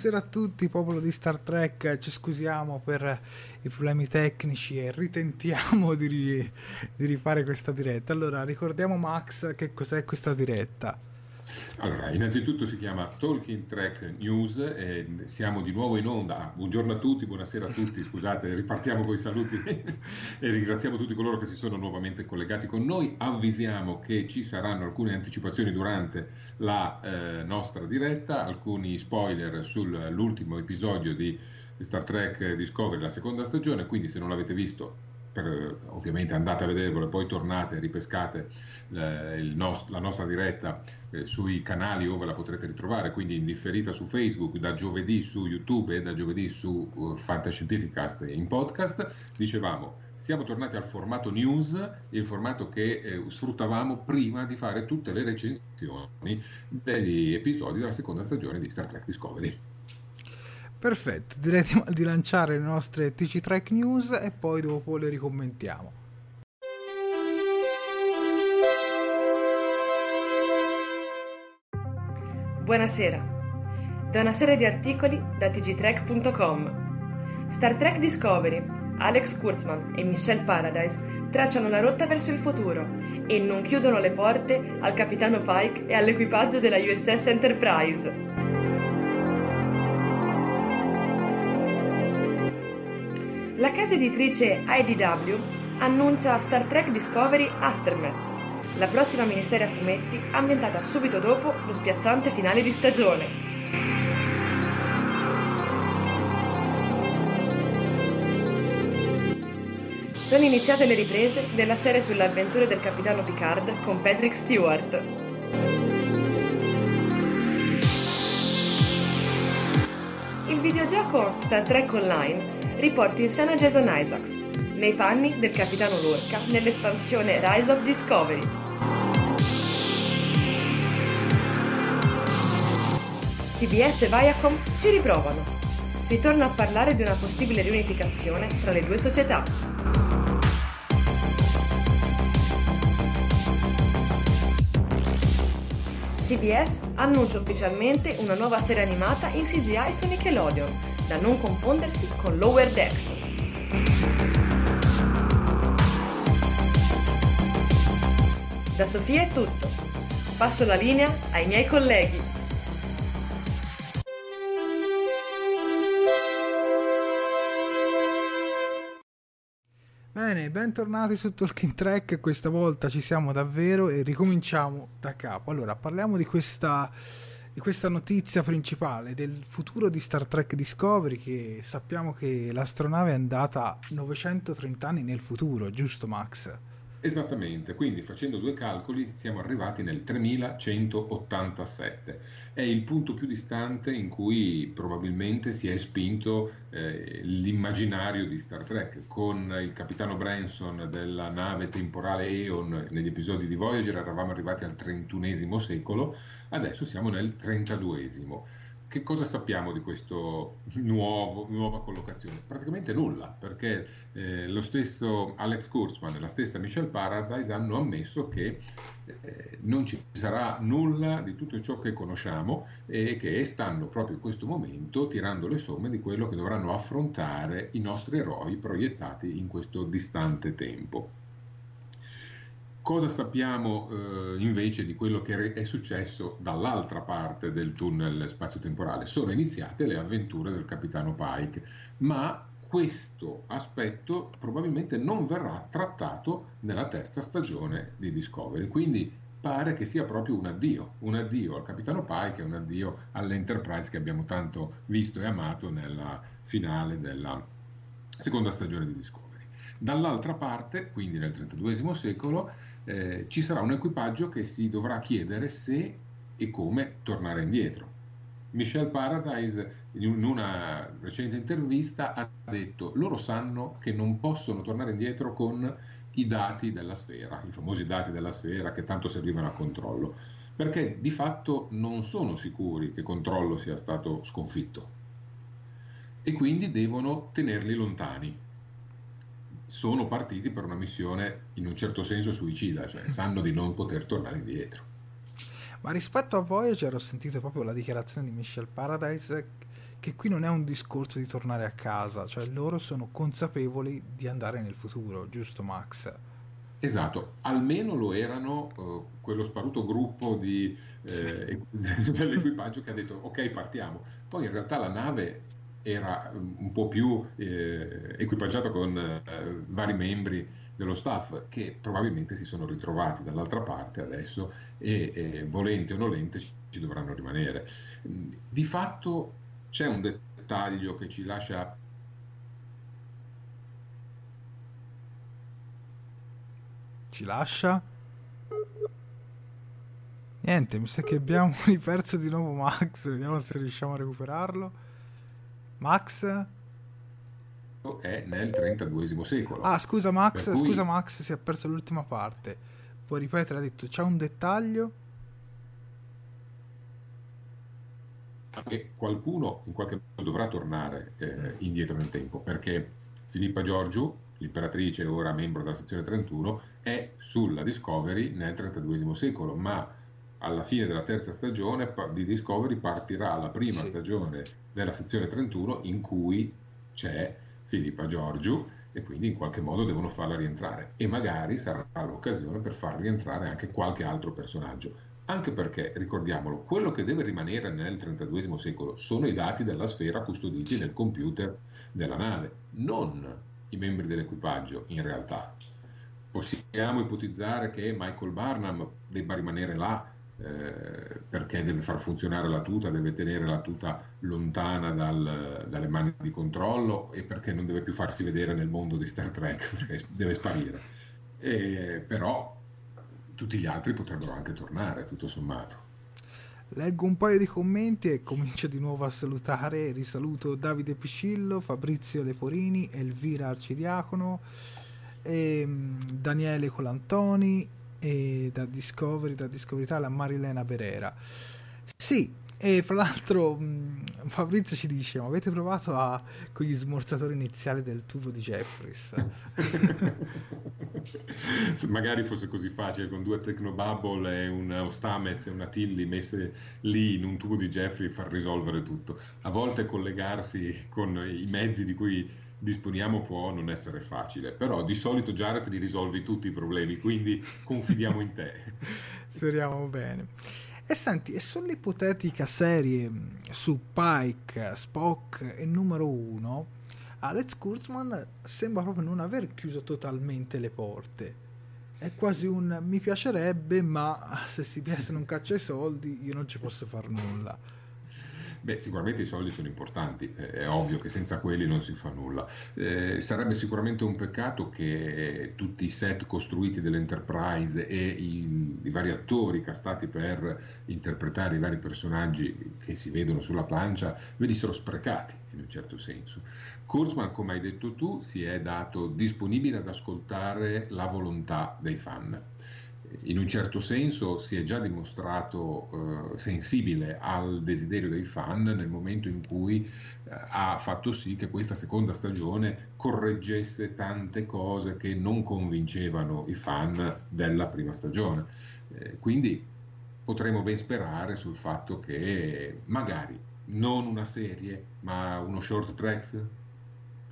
Buonasera a tutti, popolo di Star Trek. Ci scusiamo per i problemi tecnici e ritentiamo di, ri- di rifare questa diretta. Allora, ricordiamo Max che cos'è questa diretta. Allora, innanzitutto si chiama Talking Track News e siamo di nuovo in onda. Buongiorno a tutti, buonasera a tutti, scusate, ripartiamo con i saluti e ringraziamo tutti coloro che si sono nuovamente collegati con noi. Avvisiamo che ci saranno alcune anticipazioni durante la eh, nostra diretta, alcuni spoiler sull'ultimo episodio di Star Trek Discovery, la seconda stagione, quindi se non l'avete visto per, ovviamente andate a vedervelo e poi tornate, ripescate eh, nost- la nostra diretta eh, sui canali dove la potrete ritrovare, quindi in differita su Facebook, da giovedì su YouTube e da giovedì su uh, Fantascientificast in podcast. Dicevamo, siamo tornati al formato news, il formato che eh, sfruttavamo prima di fare tutte le recensioni degli episodi della seconda stagione di Star Trek Discovery. Perfetto, direi di, lanciare le nostre TC Track News e poi dopo le ricommentiamo. Buonasera. Da una serie di articoli da tgtrack.com. Star Trek Discovery, Alex Kurtzman e Michelle Paradise tracciano la rotta verso il futuro e non chiudono le porte al capitano Pike e all'equipaggio della USS Enterprise. La casa editrice IDW annuncia Star Trek Discovery Aftermath, la prossima miniserie a fumetti ambientata subito dopo lo spiazzante finale di stagione. Sono iniziate le riprese della serie sulle avventure del capitano Picard con Patrick Stewart. Il videogioco Star Trek Online riporta in scena Jason Isaacs, nei panni del capitano Lorca nell'espansione Rise of Discovery. CBS e Viacom ci riprovano. Si torna a parlare di una possibile riunificazione tra le due società. CBS annuncia ufficialmente una nuova serie animata in CGI su Nickelodeon, da non confondersi con Lower Decks. Da Sofia è tutto. Passo la linea ai miei colleghi. Bene, bentornati su Talking Track, questa volta ci siamo davvero e ricominciamo da capo. Allora, parliamo di questa, di questa notizia principale, del futuro di Star Trek Discovery, che sappiamo che l'astronave è andata 930 anni nel futuro, giusto Max? Esattamente, quindi facendo due calcoli siamo arrivati nel 3187. È il punto più distante in cui probabilmente si è spinto eh, l'immaginario di Star Trek. Con il capitano Branson della nave temporale Eon negli episodi di Voyager eravamo arrivati al 31 secolo, adesso siamo nel 32 che cosa sappiamo di questa nuova collocazione? Praticamente nulla, perché eh, lo stesso Alex Kurtzman e la stessa Michelle Paradise hanno ammesso che eh, non ci sarà nulla di tutto ciò che conosciamo e che stanno proprio in questo momento tirando le somme di quello che dovranno affrontare i nostri eroi proiettati in questo distante tempo. Cosa sappiamo eh, invece di quello che è successo dall'altra parte del tunnel spazio-temporale? Sono iniziate le avventure del capitano Pike, ma questo aspetto probabilmente non verrà trattato nella terza stagione di Discovery, quindi pare che sia proprio un addio, un addio al capitano Pike e un addio all'Enterprise che abbiamo tanto visto e amato nella finale della seconda stagione di Discovery. Dall'altra parte, quindi nel XXII secolo, eh, ci sarà un equipaggio che si dovrà chiedere se e come tornare indietro. Michel Paradise in una recente intervista ha detto loro sanno che non possono tornare indietro con i dati della sfera, i famosi dati della sfera che tanto servivano a controllo, perché di fatto non sono sicuri che controllo sia stato sconfitto e quindi devono tenerli lontani sono partiti per una missione in un certo senso suicida, cioè sanno di non poter tornare indietro. Ma rispetto a Voyager ho sentito proprio la dichiarazione di Michelle Paradise che qui non è un discorso di tornare a casa, cioè loro sono consapevoli di andare nel futuro, giusto Max? Esatto, almeno lo erano uh, quello sparuto gruppo di, eh, sì. dell'equipaggio che ha detto ok partiamo. Poi in realtà la nave era un po' più eh, equipaggiato con eh, vari membri dello staff che probabilmente si sono ritrovati dall'altra parte adesso e, e volente o nolente ci dovranno rimanere. Di fatto c'è un dettaglio che ci lascia ci lascia niente mi sa che abbiamo riperso di nuovo Max vediamo se riusciamo a recuperarlo Max? È nel 32 secolo. Ah, scusa Max, cui... scusa Max, si è perso l'ultima parte. Puoi ripetere, ha detto, c'è un dettaglio? Che qualcuno in qualche modo dovrà tornare eh, indietro nel tempo, perché Filippa Giorgiu, l'imperatrice ora membro della sezione 31, è sulla Discovery nel 32 secolo, ma alla fine della terza stagione di Discovery partirà la prima sì. stagione della sezione 31 in cui c'è Filippa Giorgiu e quindi in qualche modo devono farla rientrare e magari sarà l'occasione per far rientrare anche qualche altro personaggio. Anche perché, ricordiamolo, quello che deve rimanere nel XXII secolo sono i dati della sfera custoditi nel computer della nave, non i membri dell'equipaggio in realtà. Possiamo ipotizzare che Michael Barnum debba rimanere là eh, perché deve far funzionare la tuta, deve tenere la tuta lontana dal, dalle mani di controllo e perché non deve più farsi vedere nel mondo di Star Trek, deve sparire. E, però tutti gli altri potrebbero anche tornare, tutto sommato. Leggo un paio di commenti e comincio di nuovo a salutare. Risaluto Davide Piscillo, Fabrizio Leporini, Elvira Arcidiacono, ehm, Daniele Colantoni, e da Discovery, da Discovery Italia Marilena Berera. Sì, e fra l'altro mh, Fabrizio ci dice: Ma avete provato a, con gli smorzatori iniziali del tubo di Jeffries? Magari fosse così facile con due Technobubble e un Ostamez e una Tilly messe lì in un tubo di Jeffrey far risolvere tutto. A volte collegarsi con i mezzi di cui disponiamo può non essere facile, però di solito Jared li risolvi tutti i problemi, quindi confidiamo in te. Speriamo bene. E senti, e sull'ipotetica serie su Pike, Spock e numero 1, Alex Kurtzman sembra proprio non aver chiuso totalmente le porte. È quasi un mi piacerebbe, ma se si piace non caccia i soldi, io non ci posso fare nulla. Beh, sicuramente i soldi sono importanti, è ovvio che senza quelli non si fa nulla. Eh, sarebbe sicuramente un peccato che tutti i set costruiti dell'Enterprise e i, i, vari attori castati per interpretare i vari personaggi che si vedono sulla plancia venissero sprecati in un certo senso. Kurzman, come hai detto tu, si è dato disponibile ad ascoltare la volontà dei fan in un certo senso si è già dimostrato eh, sensibile al desiderio dei fan nel momento in cui eh, ha fatto sì che questa seconda stagione correggesse tante cose che non convincevano i fan della prima stagione. Eh, quindi potremo ben sperare sul fatto che magari non una serie, ma uno short tracks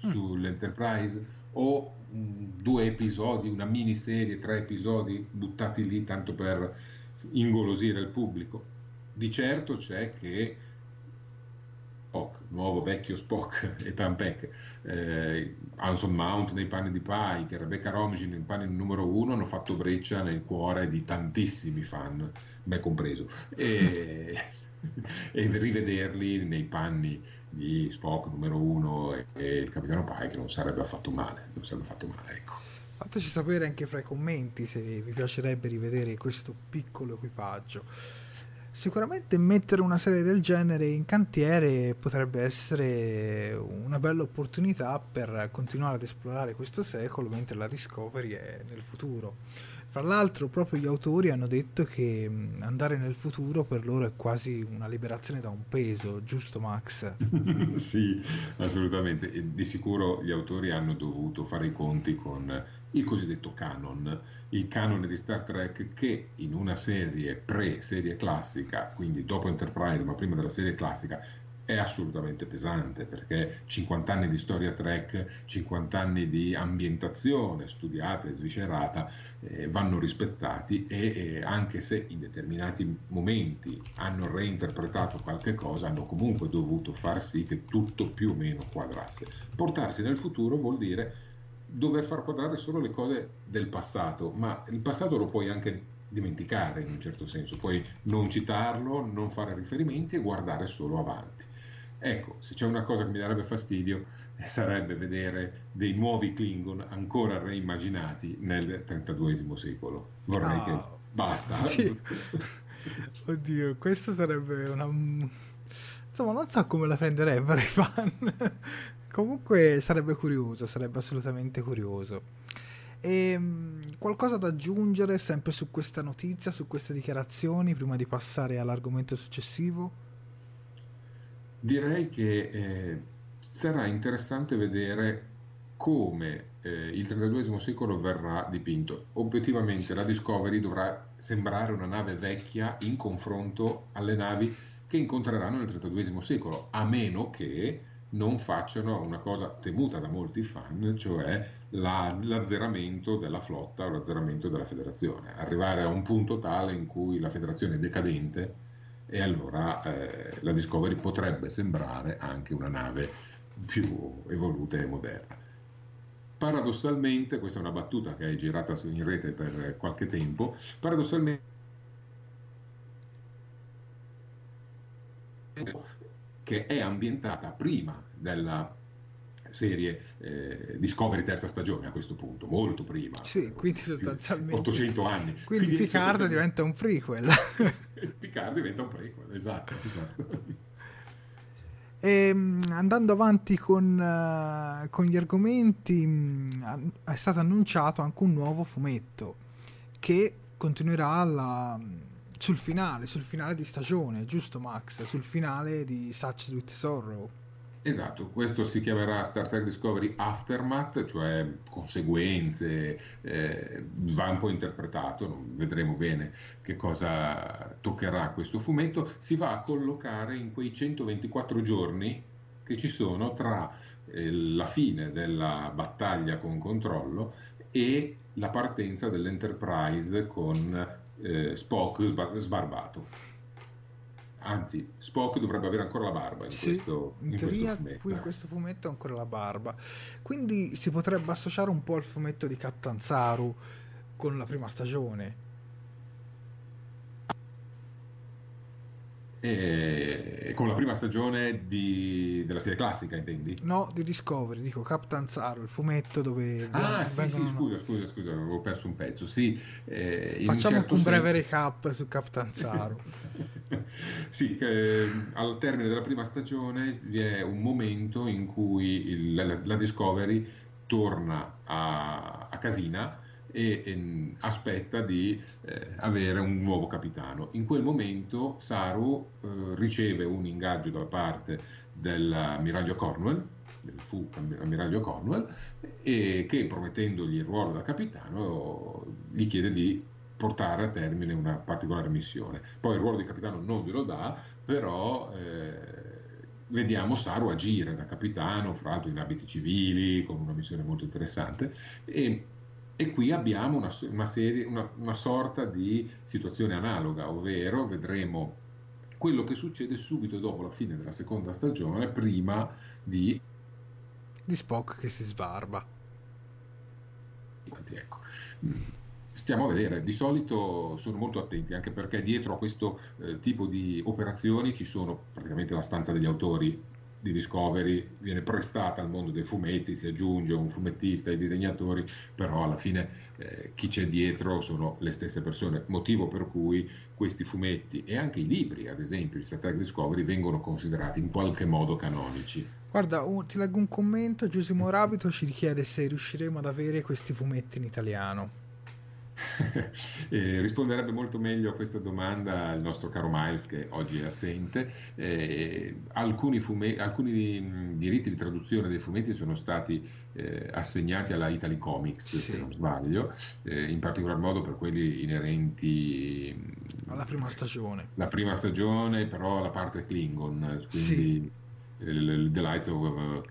mm. sull'Enterprise o due episodi, una miniserie, tre episodi buttati lì tanto per ingolosire il pubblico. Di certo c'è che Spock, nuovo vecchio Spock e Peck, eh, Anson Mount nei panni di Pike, Rebecca Romijn nei panni numero uno hanno fatto breccia nel cuore di tantissimi fan, me compreso, e, e rivederli nei panni di Spock numero uno e, e il capitano Pike non sarebbe affatto male, non sarebbe affatto male, ecco. Fateci sapere anche fra i commenti se vi piacerebbe rivedere questo piccolo equipaggio. Sicuramente mettere una serie del genere in cantiere potrebbe essere una bella opportunità per continuare ad esplorare questo secolo mentre la Discovery è nel futuro. Fra l'altro, proprio gli autori hanno detto che andare nel futuro per loro è quasi una liberazione da un peso, giusto Max? sì, assolutamente. E di sicuro gli autori hanno dovuto fare i conti con il cosiddetto canon, il canone di Star Trek che in una serie pre-serie classica, quindi dopo Enterprise ma prima della serie classica, è assolutamente pesante perché 50 anni di storia Trek, 50 anni di ambientazione studiata e sviscerata eh, vanno rispettati e eh, anche se in determinati momenti hanno reinterpretato qualche cosa, hanno comunque dovuto far sì che tutto più o meno quadrasse. Portarsi nel futuro vuol dire dover far quadrare solo le cose del passato, ma il passato lo puoi anche dimenticare in un certo senso, puoi non citarlo, non fare riferimenti e guardare solo avanti. Ecco, se c'è una cosa che mi darebbe fastidio eh, sarebbe vedere dei nuovi Klingon ancora reimmaginati nel XXXI secolo. Vorrei oh. che ah, basta. Sì. Oddio, questo sarebbe una... Insomma, non so come la prenderebbero i fan. Comunque sarebbe curioso, sarebbe assolutamente curioso. E, ehm, qualcosa da aggiungere sempre su questa notizia, su queste dichiarazioni, prima di passare all'argomento successivo? Direi che eh, sarà interessante vedere come eh, il XXXI secolo verrà dipinto. Obiettivamente la Discovery dovrà sembrare una nave vecchia in confronto alle navi che incontreranno nel XXXI secolo, a meno che non facciano una cosa temuta da molti fan, cioè la, l'azzeramento della flotta o l'azzeramento della federazione, arrivare a un punto tale in cui la federazione è decadente e allora eh, la Discovery potrebbe sembrare anche una nave più evoluta e moderna. Paradossalmente, questa è una battuta che è girata in rete per qualche tempo, paradossalmente che è ambientata prima della serie eh, Discovery terza stagione a questo punto, molto prima. Sì, quindi sostanzialmente 800 anni. Quindi, quindi Picard diventa un prequel. Picard diventa un prequel, esatto, esatto. E, ehm, andando avanti con, uh, con gli argomenti, mh, è stato annunciato anche un nuovo fumetto che continuerà la, sul finale, sul finale di stagione, giusto Max? Sul finale di Such Sweet Sorrow. Esatto, questo si chiamerà Star Trek Discovery Aftermath, cioè conseguenze, eh, va un po' interpretato, vedremo bene che cosa toccherà questo fumetto, si va a collocare in quei 124 giorni che ci sono tra eh, la fine della battaglia con controllo e la partenza dell'Enterprise con eh, Spock sbarbato anzi Spock dovrebbe avere ancora la barba in sì, questo in, in teoria questo qui in questo fumetto ha ancora la barba. Quindi si potrebbe associare un po' al fumetto di Catanzaru con la prima stagione E con la prima stagione di, della serie classica, intendi? No, di Discovery, dico Captain Zaro, il fumetto dove... Ah, sì, vengono... sì, scusa, scusa, scusa, avevo perso un pezzo. Sì, eh, Facciamo un, certo un breve recap su Captain Zaro. sì, eh, al termine della prima stagione vi è un momento in cui il, la, la, Discovery torna a, a Casina e, e aspetta di eh, avere un nuovo capitano. In quel momento Saru eh, riceve un ingaggio da parte dell'ammiraglio Cornwell, del fu ammiraglio Cornwell, e che promettendogli il ruolo da capitano gli chiede di portare a termine una particolare missione. Poi il ruolo di capitano non glielo dà, però eh, vediamo Saru agire da capitano, fra l'altro in abiti civili, con una missione molto interessante, e e qui abbiamo una, una, serie, una, una sorta di situazione analoga, ovvero vedremo quello che succede subito dopo la fine della seconda stagione, prima di... di Spock che si sbarba. Ecco. Stiamo a vedere, di solito sono molto attenti anche perché dietro a questo eh, tipo di operazioni ci sono praticamente la stanza degli autori di Discovery viene prestata al mondo dei fumetti, si aggiunge un fumettista, i disegnatori, però alla fine eh, chi c'è dietro sono le stesse persone, motivo per cui questi fumetti e anche i libri, ad esempio, di Star Trek Discovery, vengono considerati in qualche modo canonici. Guarda, uh, ti leggo un commento, Giusimo Rabito ci chiede se riusciremo ad avere questi fumetti in italiano. eh, risponderebbe molto meglio a questa domanda il nostro caro Miles che oggi è assente. Eh, alcuni, fume- alcuni mh, diritti di traduzione dei fumetti sono stati eh, assegnati alla Italy Comics, sì. se non sbaglio, eh, in particolar modo per quelli inerenti alla prima stagione. La prima stagione, però la parte Klingon, quindi sì. il, The Light of uh,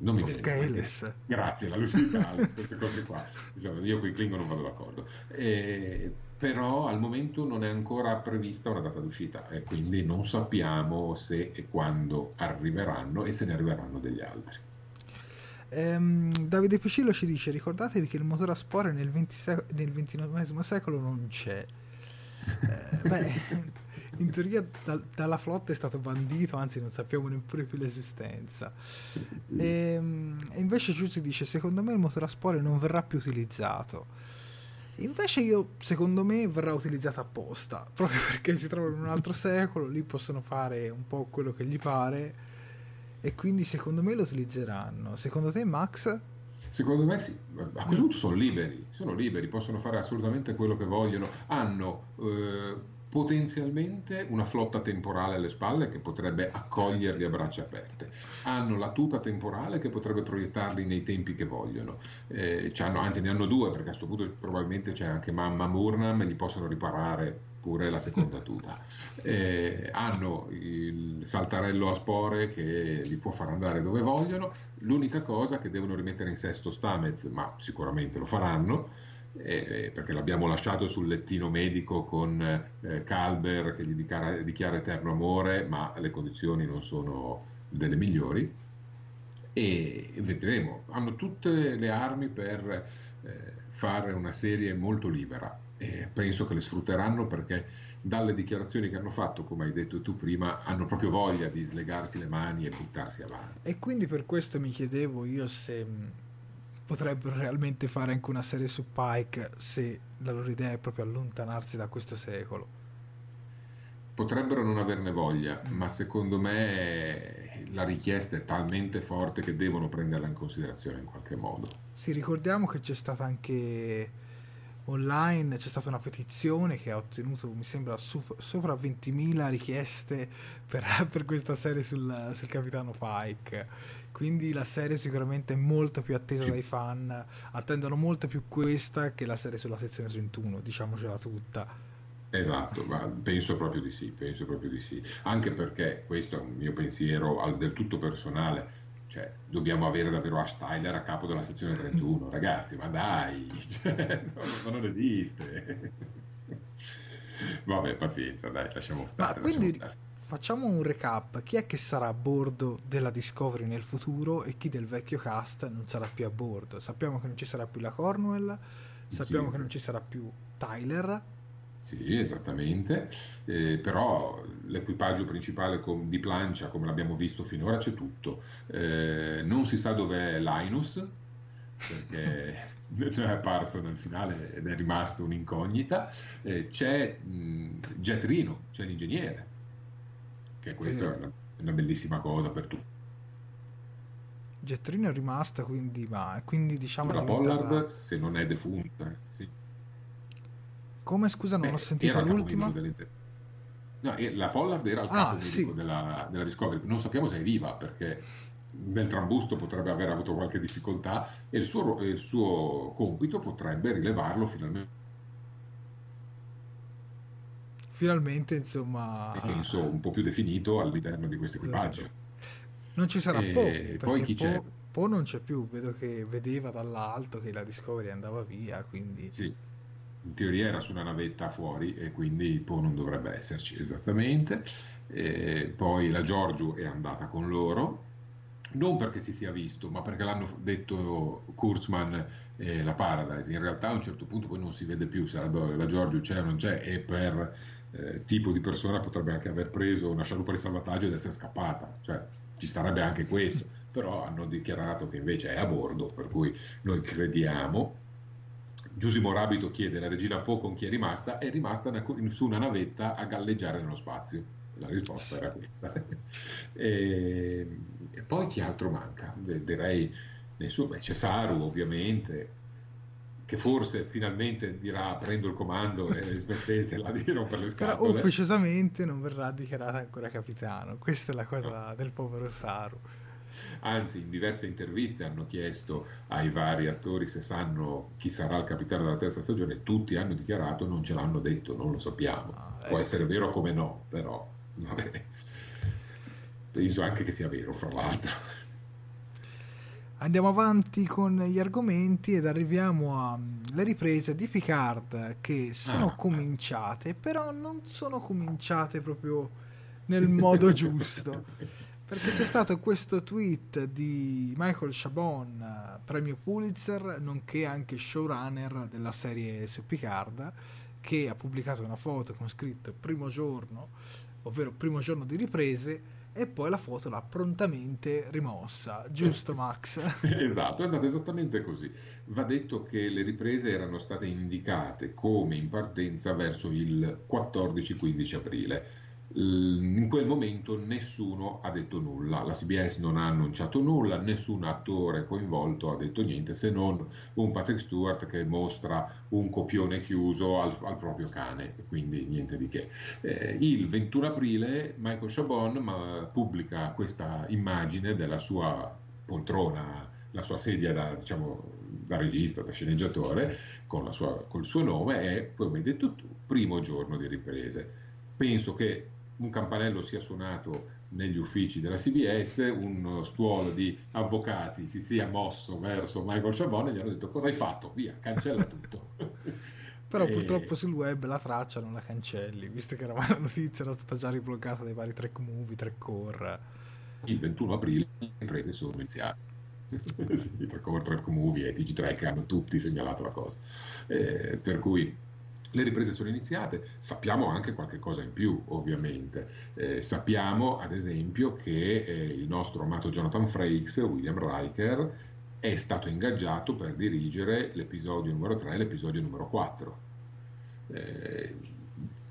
non mi viene Gales. Grazie, la lucidità, queste cose qua. Insomma, io con i Klingon non vado d'accordo. E, però al momento non è ancora prevista una data d'uscita e quindi non sappiamo se e quando arriveranno e se ne arriveranno degli altri. Ehm, Davide Picillo ci dice ricordatevi che il motore a spore nel, 20 sec- nel XXIX secolo non c'è. Eh, beh, in teoria da, dalla flotta è stato bandito, anzi non sappiamo neppure più l'esistenza. E, ehm, e invece Giussi dice, secondo me il motore a spore non verrà più utilizzato. Invece io, secondo me, verrà utilizzato apposta, proprio perché si trova in un altro secolo, lì possono fare un po' quello che gli pare e quindi secondo me lo utilizzeranno. Secondo te Max? Secondo me sì, a questo punto sono liberi, sono liberi, possono fare assolutamente quello che vogliono, hanno... Eh, potenzialmente una flotta temporale alle spalle che potrebbe accoglierli a braccia aperte. Hanno la tuta temporale che potrebbe proiettarli nei tempi che vogliono. Eh, anzi, ne hanno due, perché a questo punto probabilmente c'è anche Mamma Murnam e gli possono riparare pure la seconda tuta. Eh, hanno il saltarello a spore che li può far andare dove vogliono. L'unica cosa che devono rimettere in sesto Stamez, ma sicuramente lo faranno eh, perché l'abbiamo lasciato sul lettino medico con eh, Calber che gli dichiara, dichiara, eterno amore, ma le condizioni non sono delle migliori. E vedremo, hanno tutte le armi per eh, fare una serie molto libera e penso che le sfrutteranno perché dalle dichiarazioni che hanno fatto, come hai detto tu prima, hanno proprio voglia di slegarsi le mani e buttarsi avanti. E quindi per questo mi chiedevo io se potrebbero realmente fare anche una serie su Pike se la loro idea è proprio allontanarsi da questo secolo. Potrebbero non averne voglia, ma secondo me la richiesta è talmente forte che devono prenderla in considerazione in qualche modo. Sì, ricordiamo che c'è stata anche online, c'è stata una petizione che ha ottenuto, mi sembra, sopra 20.000 richieste per, per questa serie sul, sul capitano Pike quindi la serie sicuramente è molto più attesa sì. dai fan, attendono molto più questa che la serie sulla sezione 31, diciamocela tutta. Esatto, ma penso proprio di sì, penso proprio di sì, anche perché questo è un mio pensiero del tutto personale, cioè dobbiamo avere davvero Ash Tyler a capo della sezione 31, ragazzi, ma dai, cioè, non, non esiste. Vabbè, pazienza, dai, lasciamo stare. Ma quindi stare facciamo un recap. Chi è che sarà a bordo della Discovery nel futuro e chi del vecchio cast non sarà più a bordo? Sappiamo che non ci sarà più la Cornwell, sappiamo sì. che non ci sarà più Tyler. Sì, esattamente, eh, però l'equipaggio principale com- di plancia, come l'abbiamo visto finora, c'è tutto. Eh, non si sa dov'è Linus, perché non è apparso nel finale ed è rimasto un'incognita. Eh, c'è mh, Jet Rino, c'è l'ingegnere, che questa è una, una bellissima cosa per tutti. Jettrino è rimasta, quindi, ma, quindi diciamo... La Pollard, se non è defunta, sì. Come scusa, non Beh, ho sentito l'ultima? No, la Pollard era il ah, capo sì. della, della, Discovery. Non sappiamo se è viva perché nel trambusto potrebbe aver avuto qualche difficoltà e il suo, il suo compito potrebbe rilevarlo finalmente. Finalmente, insomma. penso un po' più definito all'interno di questo equipaggio. Non ci sarà e Po. Poi chi po, c'è? Po non c'è più, vedo che vedeva dall'alto che la Discovery andava via, quindi... Sì, in teoria era su una navetta fuori e quindi Po non dovrebbe esserci esattamente. E poi la Giorgio è andata con loro, non perché si sia visto, ma perché l'hanno detto Kurzman e la Paradise. In realtà a un certo punto poi non si vede più se la, la Giorgio c'è o non c'è e per eh, tipo di persona potrebbe anche aver preso una scialuppa di salvataggio ed essere scappata. Cioè, ci starebbe anche questo, però hanno dichiarato che invece è a bordo, per cui noi crediamo Giusimo Rabito chiede la regina Po con chi è rimasta, è rimasta su una navetta a galleggiare nello spazio. La risposta era questa. e, e, poi chi altro manca? Direi nessuno. Beh, c'è Saru ovviamente, che forse finalmente dirà prendo il comando e smettetela di rompere le scatole. Però ufficiosamente non verrà dichiarato ancora capitano. Questa è la cosa no. del povero Saru anzi in diverse interviste hanno chiesto ai vari attori se sanno chi sarà il capitano della terza stagione, tutti hanno dichiarato non ce l'hanno detto, non lo sappiamo. Ah, Può eh. essere vero come no, però vabbè. penso anche che sia vero, fra l'altro. Andiamo avanti con gli argomenti ed arriviamo alle riprese di Picard che sono ah, cominciate, però non sono cominciate proprio nel modo giusto. Perché c'è stato questo tweet di Michael Chabon, premio Pulitzer, nonché anche showrunner della serie su Picard, che ha pubblicato una foto con scritto primo giorno, ovvero primo giorno di riprese, e poi la foto l'ha prontamente rimossa, giusto Max? esatto, è andato esattamente così. Va detto che le riprese erano state indicate come in partenza verso il 14-15 aprile in quel momento nessuno ha detto nulla, la CBS non ha annunciato nulla, nessun attore coinvolto ha detto niente se non un Patrick Stewart che mostra un copione chiuso al, al proprio cane, quindi niente di che. Eh, il 21 aprile Michael Chabon pubblica questa immagine della sua poltrona, la sua sedia da, diciamo, da regista, da sceneggiatore, con, col suo nome e, come hai detto tu, primo giorno di riprese. Penso che un campanello sia suonato negli uffici della CBS, un stuolo di avvocati si sia mosso verso Michael Chabon e gli hanno detto cosa hai fatto? Via, cancella tutto. Però e... purtroppo sul web la traccia non la cancelli, visto che la notizia era stata già ribloccata dai vari track movie, track core. Il 21 aprile le imprese sono iniziate. sì, track core, track movie e TG3 hanno tutti segnalato la cosa. Eh, per cui le riprese sono iniziate, sappiamo anche qualche cosa in più ovviamente, eh, sappiamo ad esempio che eh, il nostro amato Jonathan Frakes, William Riker, è stato ingaggiato per dirigere l'episodio numero 3 e l'episodio numero 4. Eh,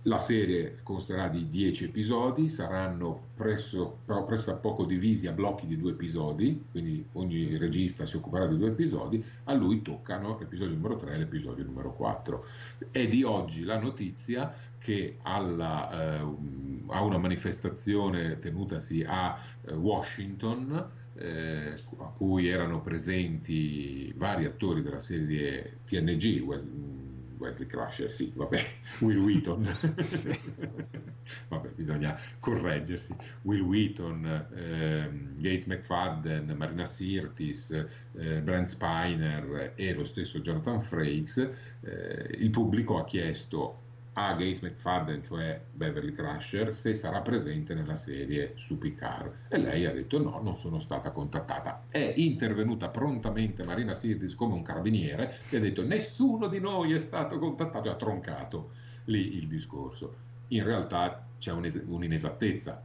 la serie consterà di 10 episodi, saranno presso, però poco divisi a blocchi di due episodi, quindi ogni regista si occuperà di due episodi, a lui toccano l'episodio numero 3 e l'episodio numero 4. È di oggi la notizia che alla, eh, a una manifestazione tenutasi a eh, Washington, eh, a cui erano presenti vari attori della serie TNG, Wesley Crusher, sì, vabbè, Will Wheaton, vabbè, bisogna correggersi, Will Wheaton, ehm, Gates McFadden, Marina Sirtis, eh, Brent Spiner e lo stesso Jonathan Frakes, eh, il pubblico ha chiesto a Gates McFadden, cioè Beverly Crusher, se sarà presente nella serie su Picard. E lei ha detto no, non sono stata contattata. È intervenuta prontamente Marina Sirtis come un carabiniere e ha detto nessuno di noi è stato contattato e ha troncato lì il discorso. In realtà c'è un'inesattezza,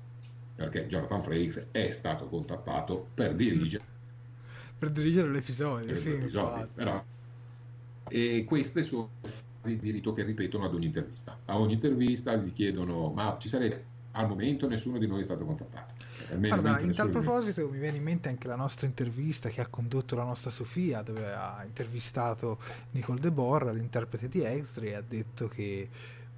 perché Jonathan Frakes è stato contattato per dirigere per dirigere l'episodio, sì, episodi, però. E queste sono di rito che ripetono ad ogni intervista. A ogni intervista gli chiedono: Ma ci sarebbe? Al momento nessuno di noi è stato contattato. Guarda, in tal proposito mi viene in mente anche la nostra intervista che ha condotto la nostra Sofia, dove ha intervistato Nicole De Borra, l'interprete di Extra, e ha detto che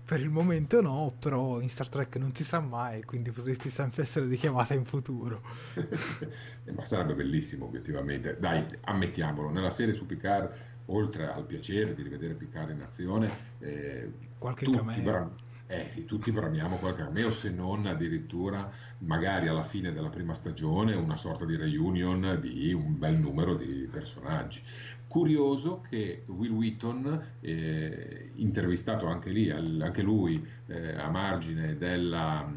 per il momento no, però in Star Trek non si sa mai, quindi potresti sempre essere richiamata in futuro. Eh, ma sarebbe bellissimo obiettivamente. Dai, ammettiamolo, nella serie su Picard, oltre al piacere di rivedere Picard in azione, eh, qualche tutti, bra- eh, sì, tutti bramiamo qualche cameo, se non addirittura magari alla fine della prima stagione una sorta di reunion di un bel numero di personaggi. Curioso che Will Wheaton, eh, intervistato anche lì, anche lui eh, a margine della,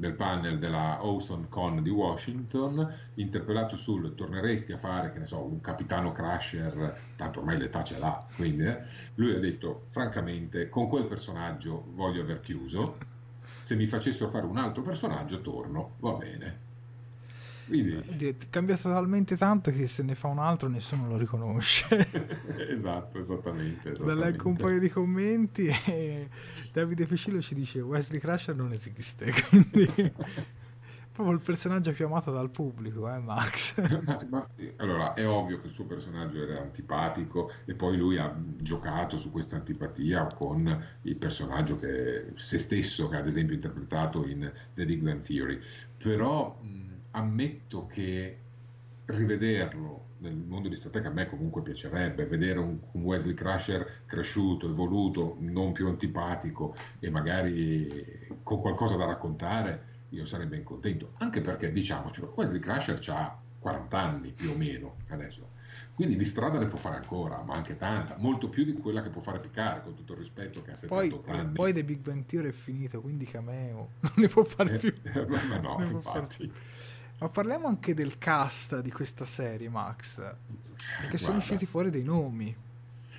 del panel della Owson Con di Washington, interpellato sul torneresti a fare, che ne so, un capitano crasher, tanto ormai l'età ce l'ha, quindi eh, lui ha detto, francamente, con quel personaggio voglio aver chiuso, se mi facessero fare un altro personaggio torno, va bene. Quindi... Cambia totalmente tanto che se ne fa un altro nessuno lo riconosce. esatto, esattamente. esattamente. Leggo un paio di commenti e Davide Pescillo ci dice Wesley Crusher non esiste, quindi proprio il personaggio più amato dal pubblico, eh, Max. ma, allora, è ovvio che il suo personaggio era antipatico e poi lui ha giocato su questa antipatia con il personaggio che se stesso, che ad esempio interpretato in The Big Bang Theory. Però ammetto che rivederlo nel mondo di Star Trek a me comunque piacerebbe vedere un, Wesley Crusher cresciuto, evoluto, non più antipatico e magari con qualcosa da raccontare io sarei ben contento anche perché diciamocelo Wesley Crusher ha 40 anni più o meno adesso quindi di strada ne può fare ancora, ma anche tanta, molto più di quella che può fare Picard, con tutto il rispetto che ha 78 poi, anni. Poi The Big Bang Theory è finito, quindi cameo non ne può fare più. Eh, ma no, infatti. Ma parliamo anche del cast di questa serie, Max. Perché sono usciti fuori dei nomi.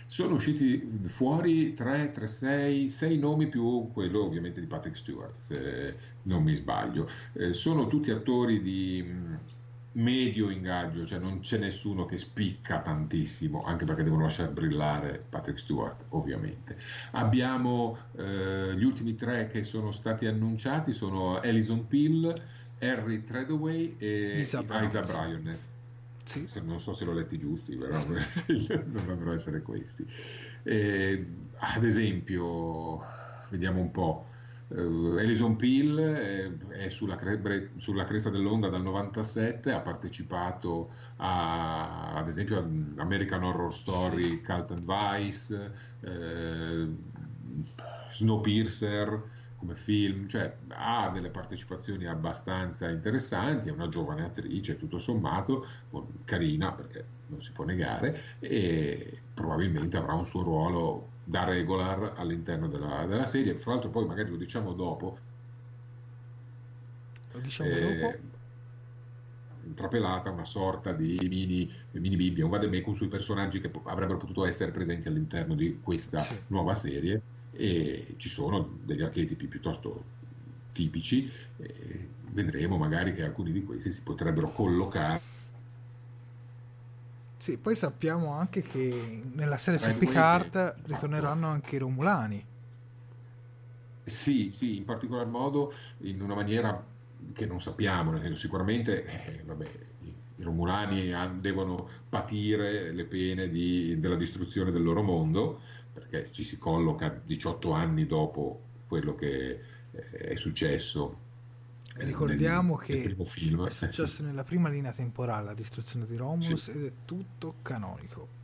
Sono usciti fuori 3, 3, 6, 6 nomi più quello ovviamente di Patrick Stewart, se non mi sbaglio. Eh, sono tutti attori di mm, medio ingaggio, cioè non c'è nessuno che spicca tantissimo, anche perché devono lasciare brillare Patrick Stewart, ovviamente. Abbiamo eh, gli ultimi tre che sono stati annunciati, sono Alison Peel, Harry Treadaway e Isa Bryan. Sì. Non so se l'ho letti giusti, però dovrebbero essere questi. Eh, ad esempio, vediamo un po'. Uh, Alison Peel è, è sulla, cre- sulla, cresta dell'onda dal 97, ha partecipato a, ad esempio ad American Horror Story, sì. Carlton Vice, eh, Snowpiercer, come film, cioè ha delle partecipazioni abbastanza interessanti, è una giovane attrice tutto sommato, carina perché non si può negare, e probabilmente avrà un suo ruolo da regular all'interno della, della serie, fra l'altro poi magari lo diciamo dopo. Lo diciamo eh, dopo? trapelata una sorta di mini, mini Bibbia, un vademecum sui personaggi che avrebbero potuto essere presenti all'interno di questa sì. nuova serie e ci sono degli archetipi piuttosto tipici, eh, vedremo magari che alcuni di questi si potrebbero collocare. Sì, poi sappiamo anche che nella serie su Picard ritorneranno anche i Romulani. Sì, sì, in particolar modo in una maniera che non sappiamo, nel senso sicuramente eh, vabbè, i, i Romulani devono patire le pene di, della distruzione del loro mondo, perché ci si colloca 18 anni dopo quello che eh, è successo. Ricordiamo nel, che nel film. è successo nella prima linea temporale la distruzione di Romulus sì. ed è tutto canonico.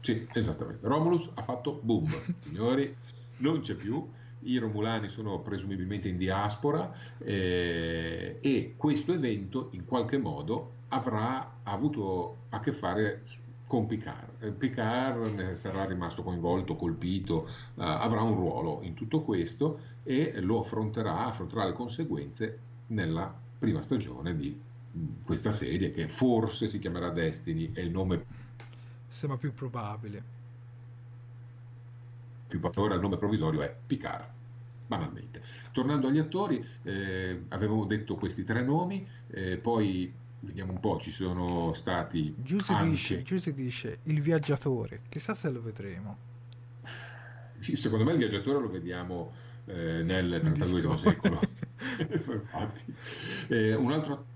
Sì, esattamente. Romulus ha fatto boom, signori, non c'è più. I Romulani sono presumibilmente in diaspora eh, e questo evento in qualche modo avrà avuto a che fare con Picard. Eh, Picard sarà rimasto coinvolto, colpito, uh, avrà un ruolo in tutto questo e lo affronterà, affronterà le conseguenze nella prima stagione di questa serie che forse si chiamerà Destiny, è il nome sembra più probabile. Più ora il nome provvisorio è Picard. banalmente. Tornando agli attori, eh, avevo detto questi tre nomi, eh, poi vediamo un po', ci sono stati... Giù si, anche... dice, dice il viaggiatore, chissà se lo vedremo. Secondo me il viaggiatore lo vediamo eh, nel XXXII secolo. Infatti. Eh, un altro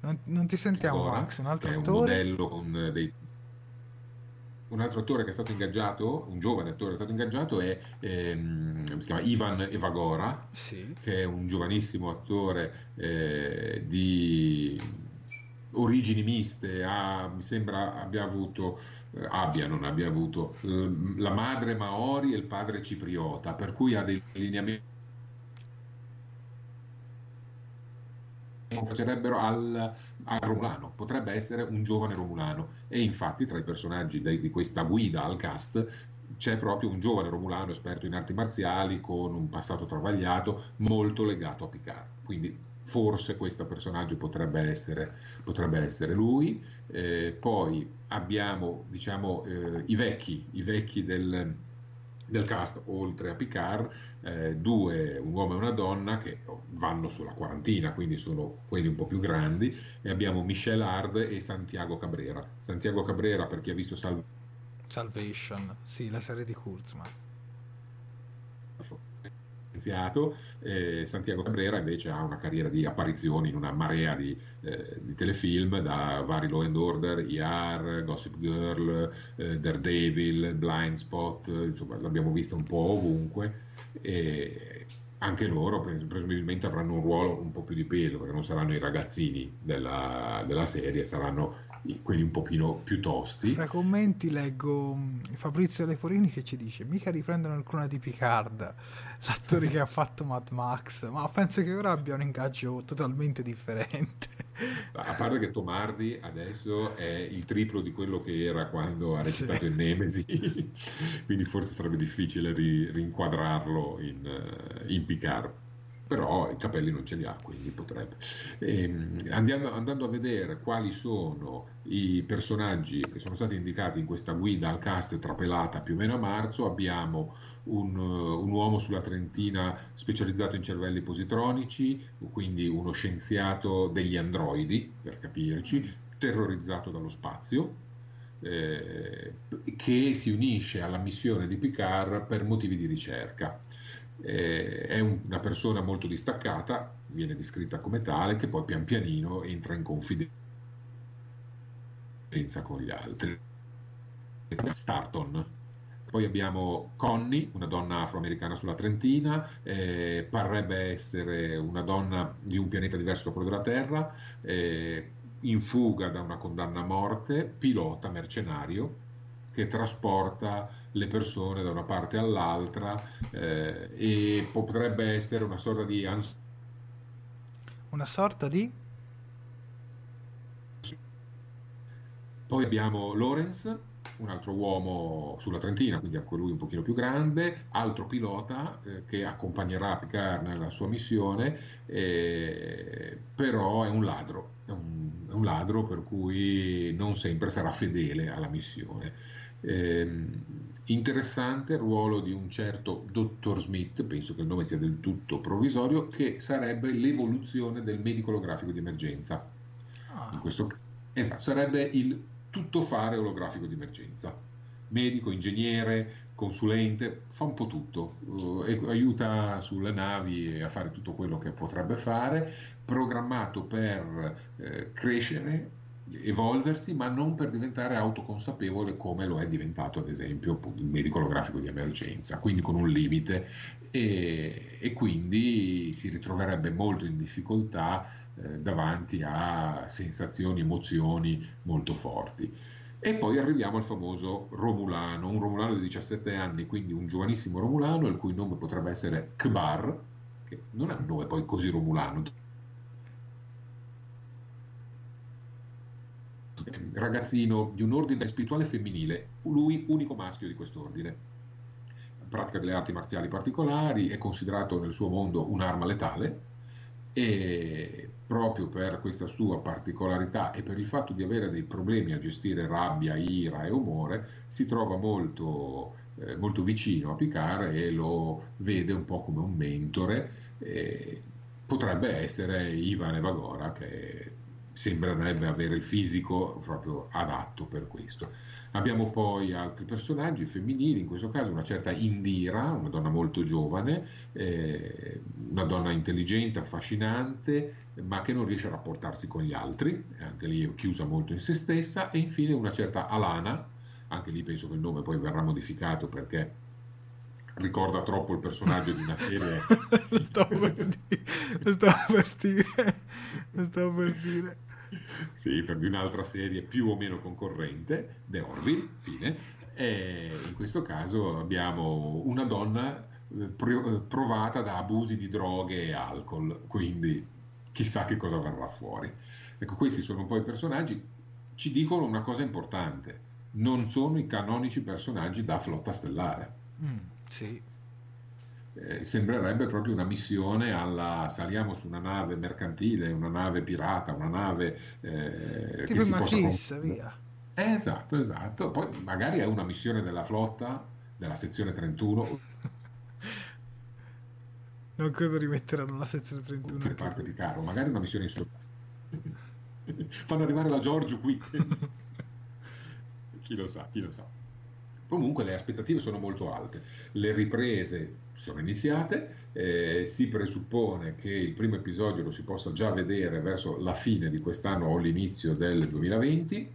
non, non, ti sentiamo Max, un altro attore? un modello con dei un altro attore che è stato ingaggiato, un giovane attore che è stato ingaggiato è ehm, si chiama Ivan Evagora, sì. che è un giovanissimo attore eh, di origini miste, ha, mi sembra abbia avuto eh, abbia, non abbia avuto la madre maori e il padre cipriota, per cui ha dei lineamenti facerebbero al, al, Romulano, potrebbe essere un giovane Romulano e infatti tra i personaggi de, di questa guida al cast c'è proprio un giovane Romulano esperto in arti marziali con un passato travagliato molto legato a Picard, quindi forse questo personaggio potrebbe essere, potrebbe essere lui. Eh, poi abbiamo diciamo, eh, i vecchi, i vecchi del, del cast, oltre a Picard, eh, due, un uomo e una donna che vanno sulla quarantina, quindi sono quelli un po' più grandi, e abbiamo Michelle Hard e Santiago Cabrera. Santiago Cabrera, per chi ha visto Sal- Salvation, sì, la serie di Kurzman. Eh, Santiago Cabrera invece ha una carriera di apparizioni in una marea di, eh, di telefilm, da vari Law and Order, IR, Gossip Girl, eh, Daredevil, Blind Spot, insomma l'abbiamo vista un po' ovunque e anche loro presumibilmente avranno un ruolo un po' più di peso perché non saranno i ragazzini della, della serie, saranno quelli un pochino più tosti. Fra i commenti leggo mm, Fabrizio Leporini che ci dice mica riprendono il clone di Picard, l'attore che ha fatto Mad Max, ma penso che ora abbia un ingaggio totalmente differente. A parte che Tomardi adesso è il triplo di quello che era quando ha recitato sì. in Nemesi, quindi forse sarebbe difficile ri- rinquadrarlo in, uh, in Picard però i capelli non ce li ha, quindi potrebbe. E, ehm, andiamo, andando a vedere quali sono i personaggi che sono stati indicati in questa guida al cast trapelata più o meno a marzo, abbiamo un, un uomo sulla Trentina specializzato in cervelli positronici, quindi uno scienziato degli androidi, per capirci, terrorizzato dallo spazio, eh, che si unisce alla missione di Picard per motivi di ricerca eh, è un, una persona molto distaccata, viene descritta come tale, che poi pian pianino entra in confidenza con gli altri. Starton. Poi abbiamo Connie, una donna afroamericana sulla Trentina, eh, parrebbe essere una donna di un pianeta diverso da quello della Terra, eh, in fuga da una condanna a morte, pilota mercenario che trasporta le persone da una parte all'altra eh, e potrebbe essere una sorta di... Ans- una sorta di... Poi abbiamo Lorenz, un altro uomo sulla Trentina, quindi anche lui un pochino più grande, altro pilota eh, che accompagnerà Picard nella sua missione, eh, però è un ladro, è un, è un, ladro per cui non sempre sarà fedele alla missione. Eh, interessante il ruolo di un certo dottor Smith, penso che il nome sia del tutto provvisorio, che sarebbe l'evoluzione del medico olografico di emergenza. Ah. In questo, esatto, sarebbe il tuttofare olografico di emergenza. Medico, ingegnere, consulente, fa un po' tutto, uh, aiuta sulle navi a fare tutto quello che potrebbe fare, programmato per eh, crescere evolversi, ma non per diventare autoconsapevole come lo è diventato ad esempio il medico olografico di emergenza, quindi con un limite e, e quindi si ritroverebbe molto in difficoltà eh, davanti a sensazioni, emozioni molto forti. E poi arriviamo al famoso Romulano, un Romulano di 17 anni, quindi un giovanissimo Romulano, il cui nome potrebbe essere Kbar, che non è un nome poi così Romulano, ragazzino di un ordine spirituale femminile, lui unico maschio di quest'ordine. Pratica delle arti marziali particolari, è considerato nel suo mondo un'arma letale e proprio per questa sua particolarità e per il fatto di avere dei problemi a gestire rabbia, ira e umore, si trova molto eh, molto vicino a Picard e lo vede un po' come un mentore. Eh, potrebbe essere Ivan Evagora che sembrerebbe avere il fisico proprio adatto per questo. Abbiamo poi altri personaggi femminili, in questo caso una certa Indira, una donna molto giovane, eh, una donna intelligente, affascinante, ma che non riesce a rapportarsi con gli altri, anche lì è chiusa molto in se stessa, e infine una certa Alana, anche lì penso che il nome poi verrà modificato perché ricorda troppo il personaggio di una serie. lo stavo per dire, lo stavo per dire, lo stavo per dire sì, per di un'altra serie più o meno concorrente, The Orville, fine. E in questo caso abbiamo una donna eh, eh, provata da abusi di droghe e alcol, quindi chissà che cosa verrà fuori. Ecco, questi sono un po' i personaggi, ci dicono una cosa importante, non sono i canonici personaggi da flotta stellare. Mm, sì eh, sembrerebbe proprio una missione alla saliamo su una nave mercantile, una nave pirata, una nave eh, che si possa via. Eh, esatto, esatto. Poi magari è una missione della flotta, della sezione 31. non credo rimetteranno la sezione 31. Per parte di caro, magari una missione in sopra. Fanno arrivare la Giorgio qui. chi lo sa, chi lo sa. Comunque le aspettative sono molto alte. Le riprese sono iniziate, eh, si presuppone che il primo episodio lo si possa già vedere verso la fine di quest'anno o l'inizio del 2020.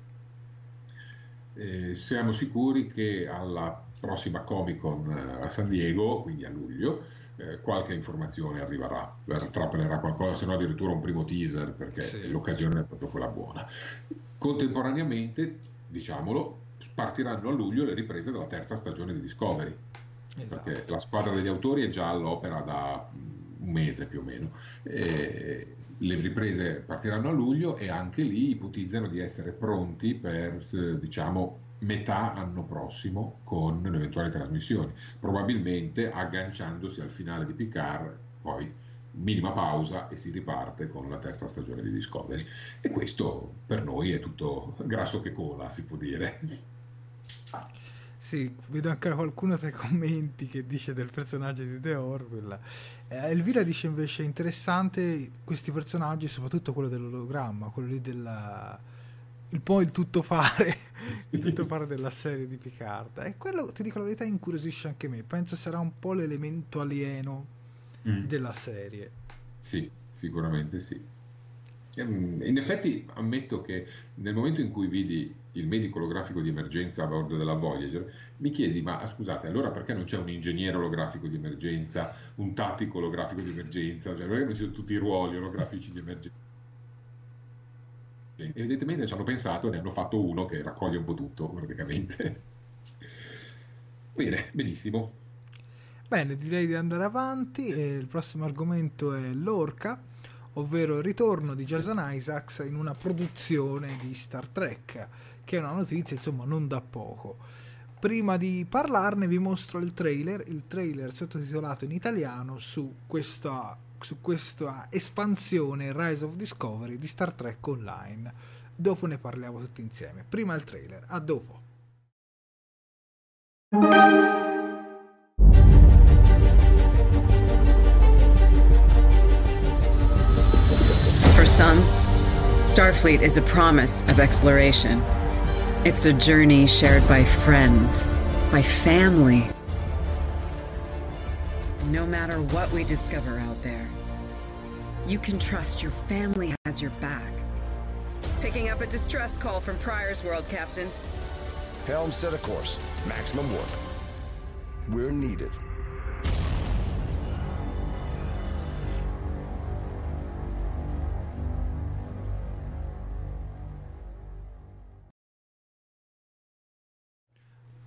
Eh, siamo sicuri che alla prossima Comic Con eh, a San Diego, quindi a luglio, eh, qualche informazione arriverà, trappelerà qualcosa, se no addirittura un primo teaser perché sì. l'occasione è proprio quella buona. Contemporaneamente, diciamolo, partiranno a luglio le riprese della terza stagione di Discovery esatto. perché la squadra degli autori è già all'opera da un mese più o meno. E le riprese partiranno a luglio e anche lì ipotizzano di essere pronti per, diciamo, metà anno prossimo con le eventuali trasmissioni, probabilmente agganciandosi al finale di Picard, poi minima pausa e si riparte con la terza stagione di Discovery. E questo per noi è tutto grasso che cola, si può dire. Sì, vedo ancora qualcuno tra i commenti che dice del personaggio di The Orwell. Eh, Elvira dice invece interessante questi personaggi, soprattutto quello dell'ologramma, quello lì della... Il po' il tuttofare, il tuttofare della serie di Picard. E quello, ti dico la verità, incuriosisce anche me. Penso sarà un po' l'elemento alieno mm. della serie. Sì, sicuramente sì. Ehm, in effetti ammetto che nel momento in cui vidi il medico olografico di emergenza a bordo della Voyager, mi chiesi, ma scusate, allora perché non c'è un ingegnere olografico di emergenza, un tattico olografico di emergenza, cioè perché non ci sono tutti i ruoli olografici di emergenza? Evidentemente ci hanno pensato e ne hanno fatto uno che raccoglie un po' tutto, praticamente. Bene, benissimo. Bene, direi di andare avanti. il prossimo argomento è l'orca ovvero il ritorno di Jason Isaacs in una produzione di Star Trek, che è una notizia insomma non da poco. Prima di parlarne vi mostro il trailer, il trailer sottotitolato in italiano su questa, su questa espansione Rise of Discovery di Star Trek Online. Dopo ne parliamo tutti insieme. Prima il trailer, a dopo. Some, Starfleet is a promise of exploration. It's a journey shared by friends, by family. No matter what we discover out there, you can trust your family has your back. Picking up a distress call from Pryor's World, Captain. Helm set a course. Maximum warp. We're needed.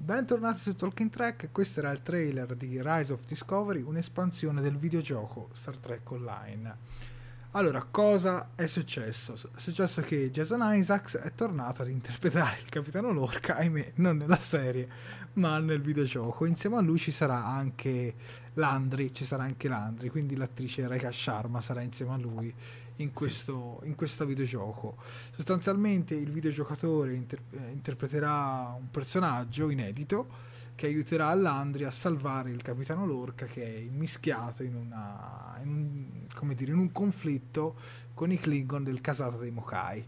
Bentornati su Talking Track, questo era il trailer di Rise of Discovery, un'espansione del videogioco Star Trek Online. Allora, cosa è successo? È successo che Jason Isaacs è tornato ad interpretare il capitano Lorca, ahimè, non nella serie, ma nel videogioco. Insieme a lui ci sarà anche Landry, ci sarà anche Landry, quindi l'attrice Reka Sharma sarà insieme a lui in questo, in questo videogioco. Sostanzialmente il videogiocatore inter- eh, interpreterà un personaggio inedito che aiuterà Landry a salvare il capitano Lorca che è immischiato in, una, in, un, dire, in un conflitto con i Klingon del casato dei Mokai.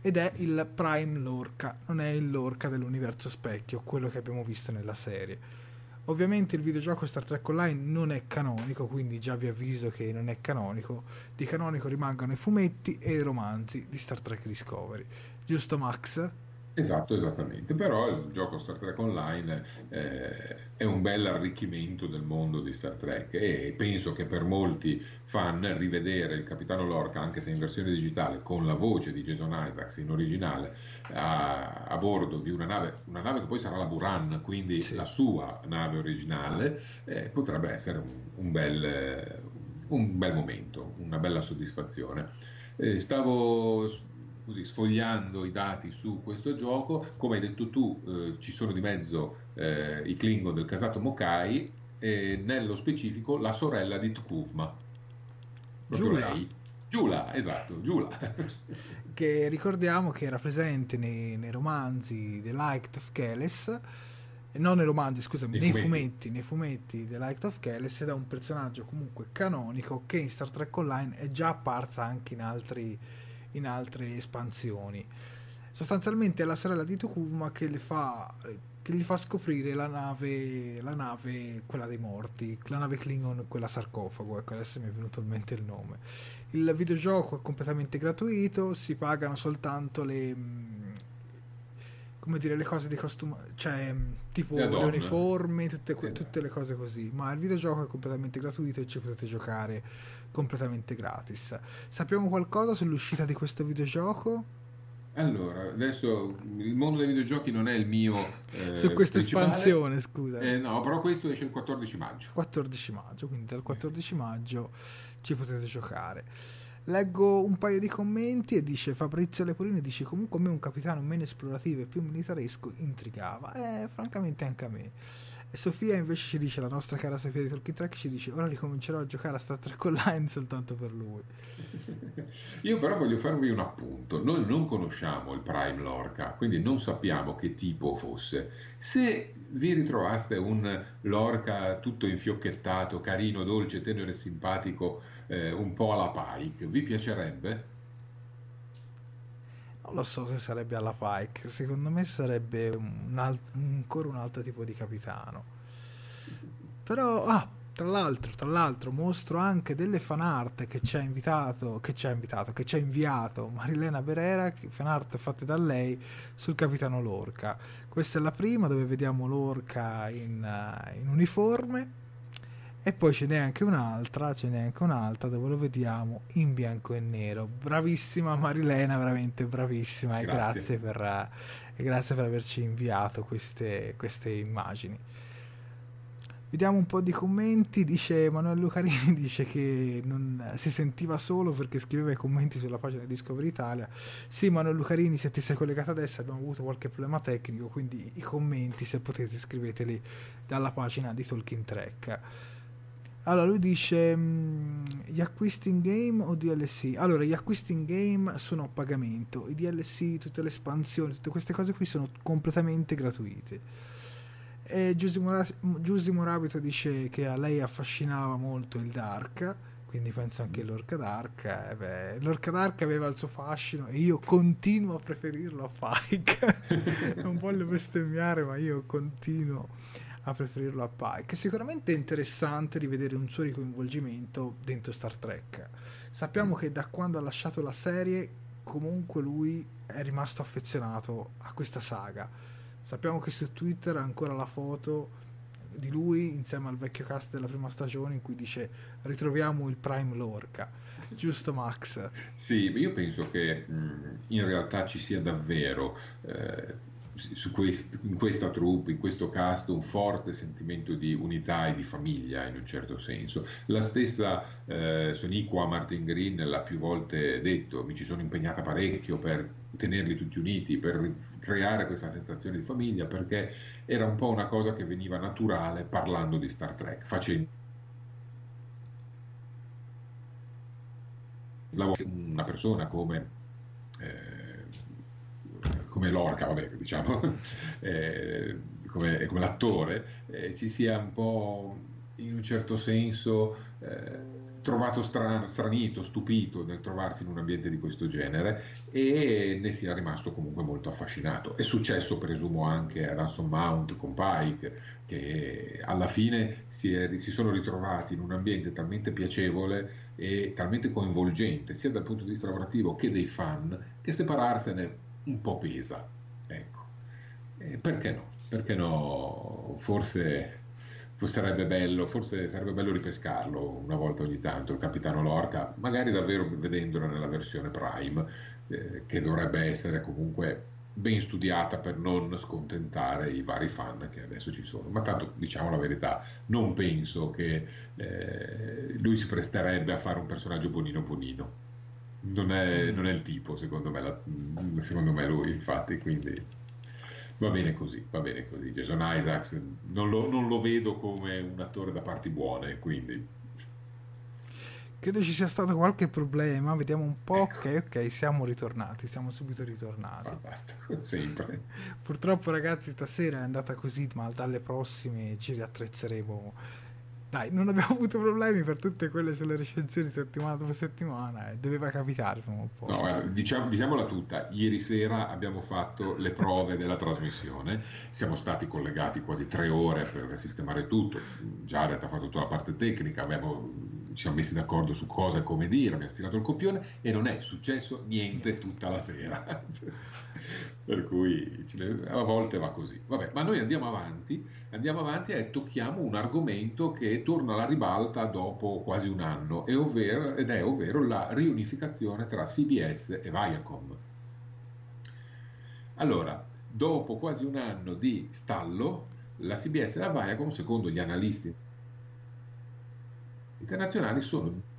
Ed è il Prime Lorca, non è il Lorca dell'universo specchio, quello che abbiamo visto nella serie. Ovviamente il videogioco Star Trek Online non è canonico, quindi già vi avviso che non è canonico. Di canonico rimangono i fumetti e i romanzi di Star Trek Discovery. Giusto Max? Esatto, esattamente, però il gioco Star Trek Online eh, è un bel arricchimento del mondo di Star Trek e penso che per molti fan rivedere il Capitano Lorca, anche se in versione digitale, con la voce di Jason Isaacs in originale, a, a bordo di una nave, una nave che poi sarà la Buran, quindi sì. la sua nave originale, eh, potrebbe essere un, un, bel, un, bel, momento, una bella soddisfazione. Eh, stavo così, sfogliando i dati su questo gioco, come hai detto tu, eh, ci sono di mezzo eh, i Klingon del casato Mokai e nello specifico la sorella di Tukuvma. Giula. Giula, esatto, Giula. che ricordiamo che era presente nei, nei romanzi The Light of Keles non nei romanzi, scusami, nei, nei fumetti. fumetti, nei fumetti The Light of Keles ed è un personaggio comunque canonico che in Star Trek Online è già apparsa anche in altri in altre espansioni. Sostanzialmente è la sorella di Tokuma che, le fa, che gli fa scoprire la nave, la nave, quella dei morti, la nave Klingon, quella sarcofago, ecco adesso mi è venuto in mente il nome. Il videogioco è completamente gratuito, si pagano soltanto le come dire, le cose di costume, cioè tipo le, le uniformi, tutte, que- tutte, le cose così. Ma il videogioco è completamente gratuito e ci potete giocare completamente gratis. Sappiamo qualcosa sull'uscita di questo videogioco? Allora, adesso il mondo dei videogiochi non è il mio. Eh, Su questa espansione, scusa. Eh, no, però questo esce il 14 maggio. 14 maggio, quindi dal 14 maggio ci potete giocare. Leggo un paio di commenti e dice Fabrizio Lepolini dice comunque a me un capitano meno esplorativo e più militaresco intrigava. Eh, francamente anche a me. E Sofia invece ci dice, la nostra cara Sofia di Talking Track ci dice ora ricomincerò a giocare a Star Trek Online soltanto per lui. Io però voglio farvi un appunto, noi non conosciamo il Prime Lorca, quindi non sappiamo che tipo fosse. Se vi ritrovaste un Lorca tutto infiocchettato, carino, dolce, tenero e simpatico, eh, un po' alla Pike, vi piacerebbe? Non lo so se sarebbe alla Pike, secondo me sarebbe un alt- ancora un altro tipo di capitano. Però, ah, tra l'altro, tra l'altro, mostro anche delle fan art che ci ha invitato, che ci ha invitato, che ci ha inviato Marilena Berera, fan art fatte da lei sul capitano Lorca. Questa è la prima dove vediamo Lorca in, uh, in uniforme e poi ce n'è anche un'altra, ce n'è anche un'altra dove lo vediamo in bianco e nero. Bravissima Marilena, veramente bravissima grazie. e grazie per, e grazie per averci inviato queste, queste immagini. Vediamo un po' di commenti, dice Emanuele Lucarini, dice che non si sentiva solo perché scriveva i commenti sulla pagina di Discovery Italia. Sì, Emanuele Lucarini, se ti sei collegato adesso abbiamo avuto qualche problema tecnico, quindi i commenti se potete scriveteli dalla pagina di Talking Track. Allora, lui dice mh, gli acquisti in game o DLC? Allora, gli acquisti in game sono a pagamento, i DLC, tutte le espansioni, tutte queste cose qui sono completamente gratuite. E Giusy Morabito dice che a lei affascinava molto il Dark, quindi penso anche l'Orca Dark. Eh beh, L'Orca Dark aveva il suo fascino e io continuo a preferirlo a Pike. non voglio bestemmiare, ma io continuo a preferirlo a Pike. Sicuramente è interessante rivedere un suo ricoinvolgimento dentro Star Trek. Sappiamo che da quando ha lasciato la serie, comunque lui è rimasto affezionato a questa saga. Sappiamo che su Twitter ha ancora la foto di lui insieme al vecchio cast della prima stagione in cui dice ritroviamo il Prime Lorca. Giusto Max? Sì, io penso che mh, in realtà ci sia davvero eh, quest, in questa troupe, in questo cast, un forte sentimento di unità e di famiglia in un certo senso. La stessa eh, Soniqua Martin Green l'ha più volte detto, mi ci sono impegnata parecchio per tenerli tutti uniti, per creare questa sensazione di famiglia, perché era un po' una cosa che veniva naturale parlando di Star Trek, facendo una persona come come l'orca, vabbè, diciamo, eh, come, come l'attore, eh, ci sia un po' in un certo senso eh, trovato strano, stranito, stupito nel trovarsi in un ambiente di questo genere e ne sia rimasto comunque molto affascinato. È successo, presumo, anche ad Anson Mount con Pike, che alla fine si, è, si sono ritrovati in un ambiente talmente piacevole e talmente coinvolgente, sia dal punto di vista lavorativo che dei fan, che separarsene un po' pesa. Ecco. E perché no? Perché no? Forse sarebbe bello, forse sarebbe bello ripescarlo una volta ogni tanto, il capitano Lorca, magari davvero vedendolo nella versione Prime, eh, che dovrebbe essere comunque ben studiata per non scontentare i vari fan che adesso ci sono. Ma tanto diciamo la verità, non penso che eh, lui si presterebbe a fare un personaggio bonino bonino. Non è, non è il tipo, secondo me, la, secondo me lui, infatti, quindi Va bene così, va bene così. Jason Isaacs non lo, non lo vedo come un attore da parti buone, quindi credo ci sia stato qualche problema. Vediamo un po'. Ecco. Ok, ok, siamo ritornati. Siamo subito ritornati. Sempre. Purtroppo, ragazzi, stasera è andata così, ma dalle prossime ci riattrezzeremo dai, non abbiamo avuto problemi per tutte quelle sulle recensioni settimana dopo settimana, eh. doveva capitare un po'. No, diciamo, diciamola tutta, ieri sera abbiamo fatto le prove della trasmissione, siamo stati collegati quasi tre ore per sistemare tutto, Jared ha fatto tutta la parte tecnica, abbiamo, ci siamo messi d'accordo su cosa e come dire, abbiamo stilato il copione e non è successo niente tutta la sera. per cui a volte va così. Vabbè, ma noi andiamo avanti, andiamo avanti e tocchiamo un argomento che torna alla ribalta dopo quasi un anno, ovvero, ed è ovvero la riunificazione tra CBS e Viacom. Allora, dopo quasi un anno di stallo, la CBS e la Viacom, secondo gli analisti internazionali, sono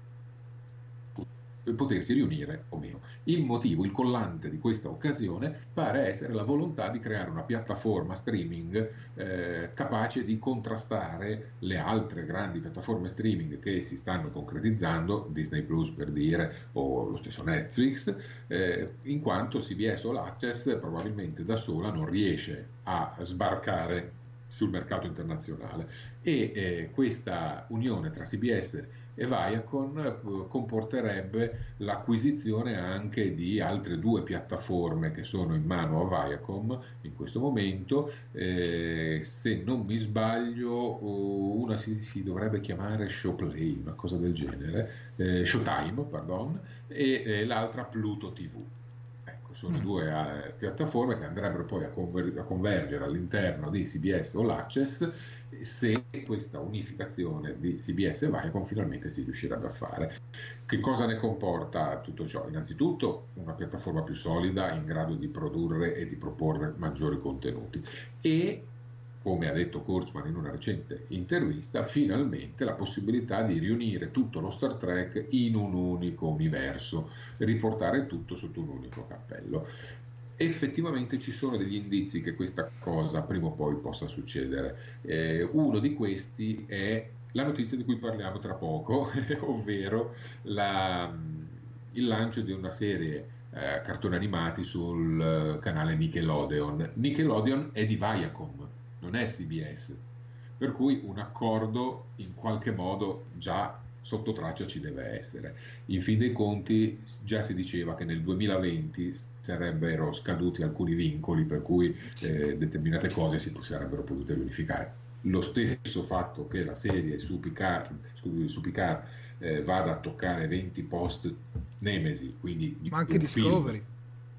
potersi riunire o meno. Il motivo, il collante di questa occasione pare essere la volontà di creare una piattaforma streaming eh, capace di contrastare le altre grandi piattaforme streaming che si stanno concretizzando, Disney Plus per dire, o lo stesso Netflix, eh, in quanto CBS o l'Access probabilmente da sola non riesce a sbarcare sul mercato internazionale e eh, questa unione tra CBS e Viacom eh, comporterebbe l'acquisizione anche di altre due piattaforme che sono in mano a Viacom in questo momento. Eh, se non mi sbaglio, una si, si, dovrebbe chiamare Showplay, una cosa del genere, eh, Showtime, pardon, e eh, l'altra Pluto TV ecco, sono mm. due eh, piattaforme che andrebbero poi a, conver- a, convergere all'interno di CBS o l'Access se questa unificazione di CBS e Viacom finalmente si riuscirebbe a fare. Che cosa ne comporta tutto ciò? Innanzitutto una piattaforma più solida in grado di produrre e di proporre maggiori contenuti e come ha detto Kurtzman in una recente intervista, finalmente la possibilità di riunire tutto lo Star Trek in un unico universo, riportare tutto sotto un unico cappello effettivamente ci sono degli indizi che questa cosa prima o poi possa succedere. Eh, uno di questi è la notizia di cui parliamo tra poco, ovvero la, il lancio di una serie eh, cartoni animati sul eh, canale Nickelodeon. Nickelodeon è di Viacom, non è CBS, per cui un accordo in qualche modo già sotto traccia ci deve essere. In fin dei conti già si diceva che nel 2020 sarebbero scaduti alcuni vincoli per cui eh, determinate cose si sarebbero potute verificare. Lo stesso fatto che la serie su Picard, su Picard eh, vada a toccare 20 post Nemesi, quindi ma anche Discovery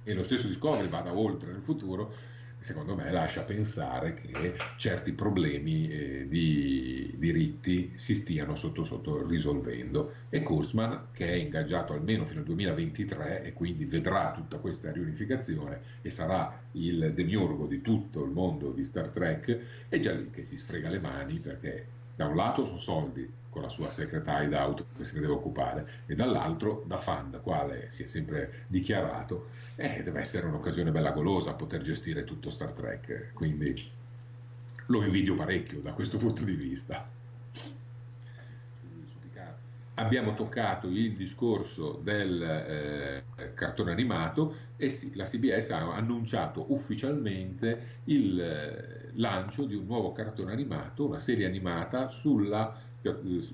e lo stesso Discovery vada oltre nel futuro, secondo me lascia pensare che certi problemi eh, di diritti si stiano sotto sotto risolvendo. E Kurzman che è ingaggiato almeno fino al 2023 e quindi vedrà tutta questa riunificazione e sarà il demiurgo di tutto il mondo di Star Trek è già lì che si sfrega le mani perché da un lato sono soldi con la sua secret hideout che se ne deve occupare e dall'altro da fan, quale si è sempre dichiarato, eh, deve essere un'occasione bella golosa poter gestire tutto Star Trek, quindi lo invidio parecchio da questo punto di vista. abbiamo toccato il discorso del eh, cartone animato e sì, la CBS ha annunciato ufficialmente il eh, lancio di un nuovo cartone animato, una serie animata sulla,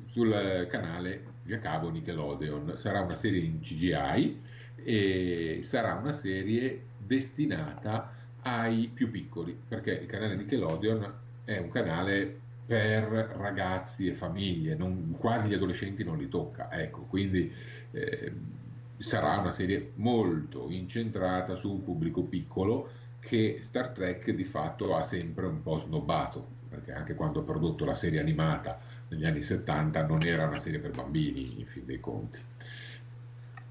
sul canale via cavo Nickelodeon. Sarà una serie in CGI e sarà una serie destinata ai più piccoli, perché il canale Nickelodeon è un canale per ragazzi e famiglie, non, quasi gli adolescenti non li tocca, ecco, quindi eh, sarà una serie molto incentrata su un pubblico piccolo che Star Trek di fatto ha sempre un po' snobbato, perché anche quando ha prodotto la serie animata negli anni 70 non era una serie per bambini, in fin dei conti.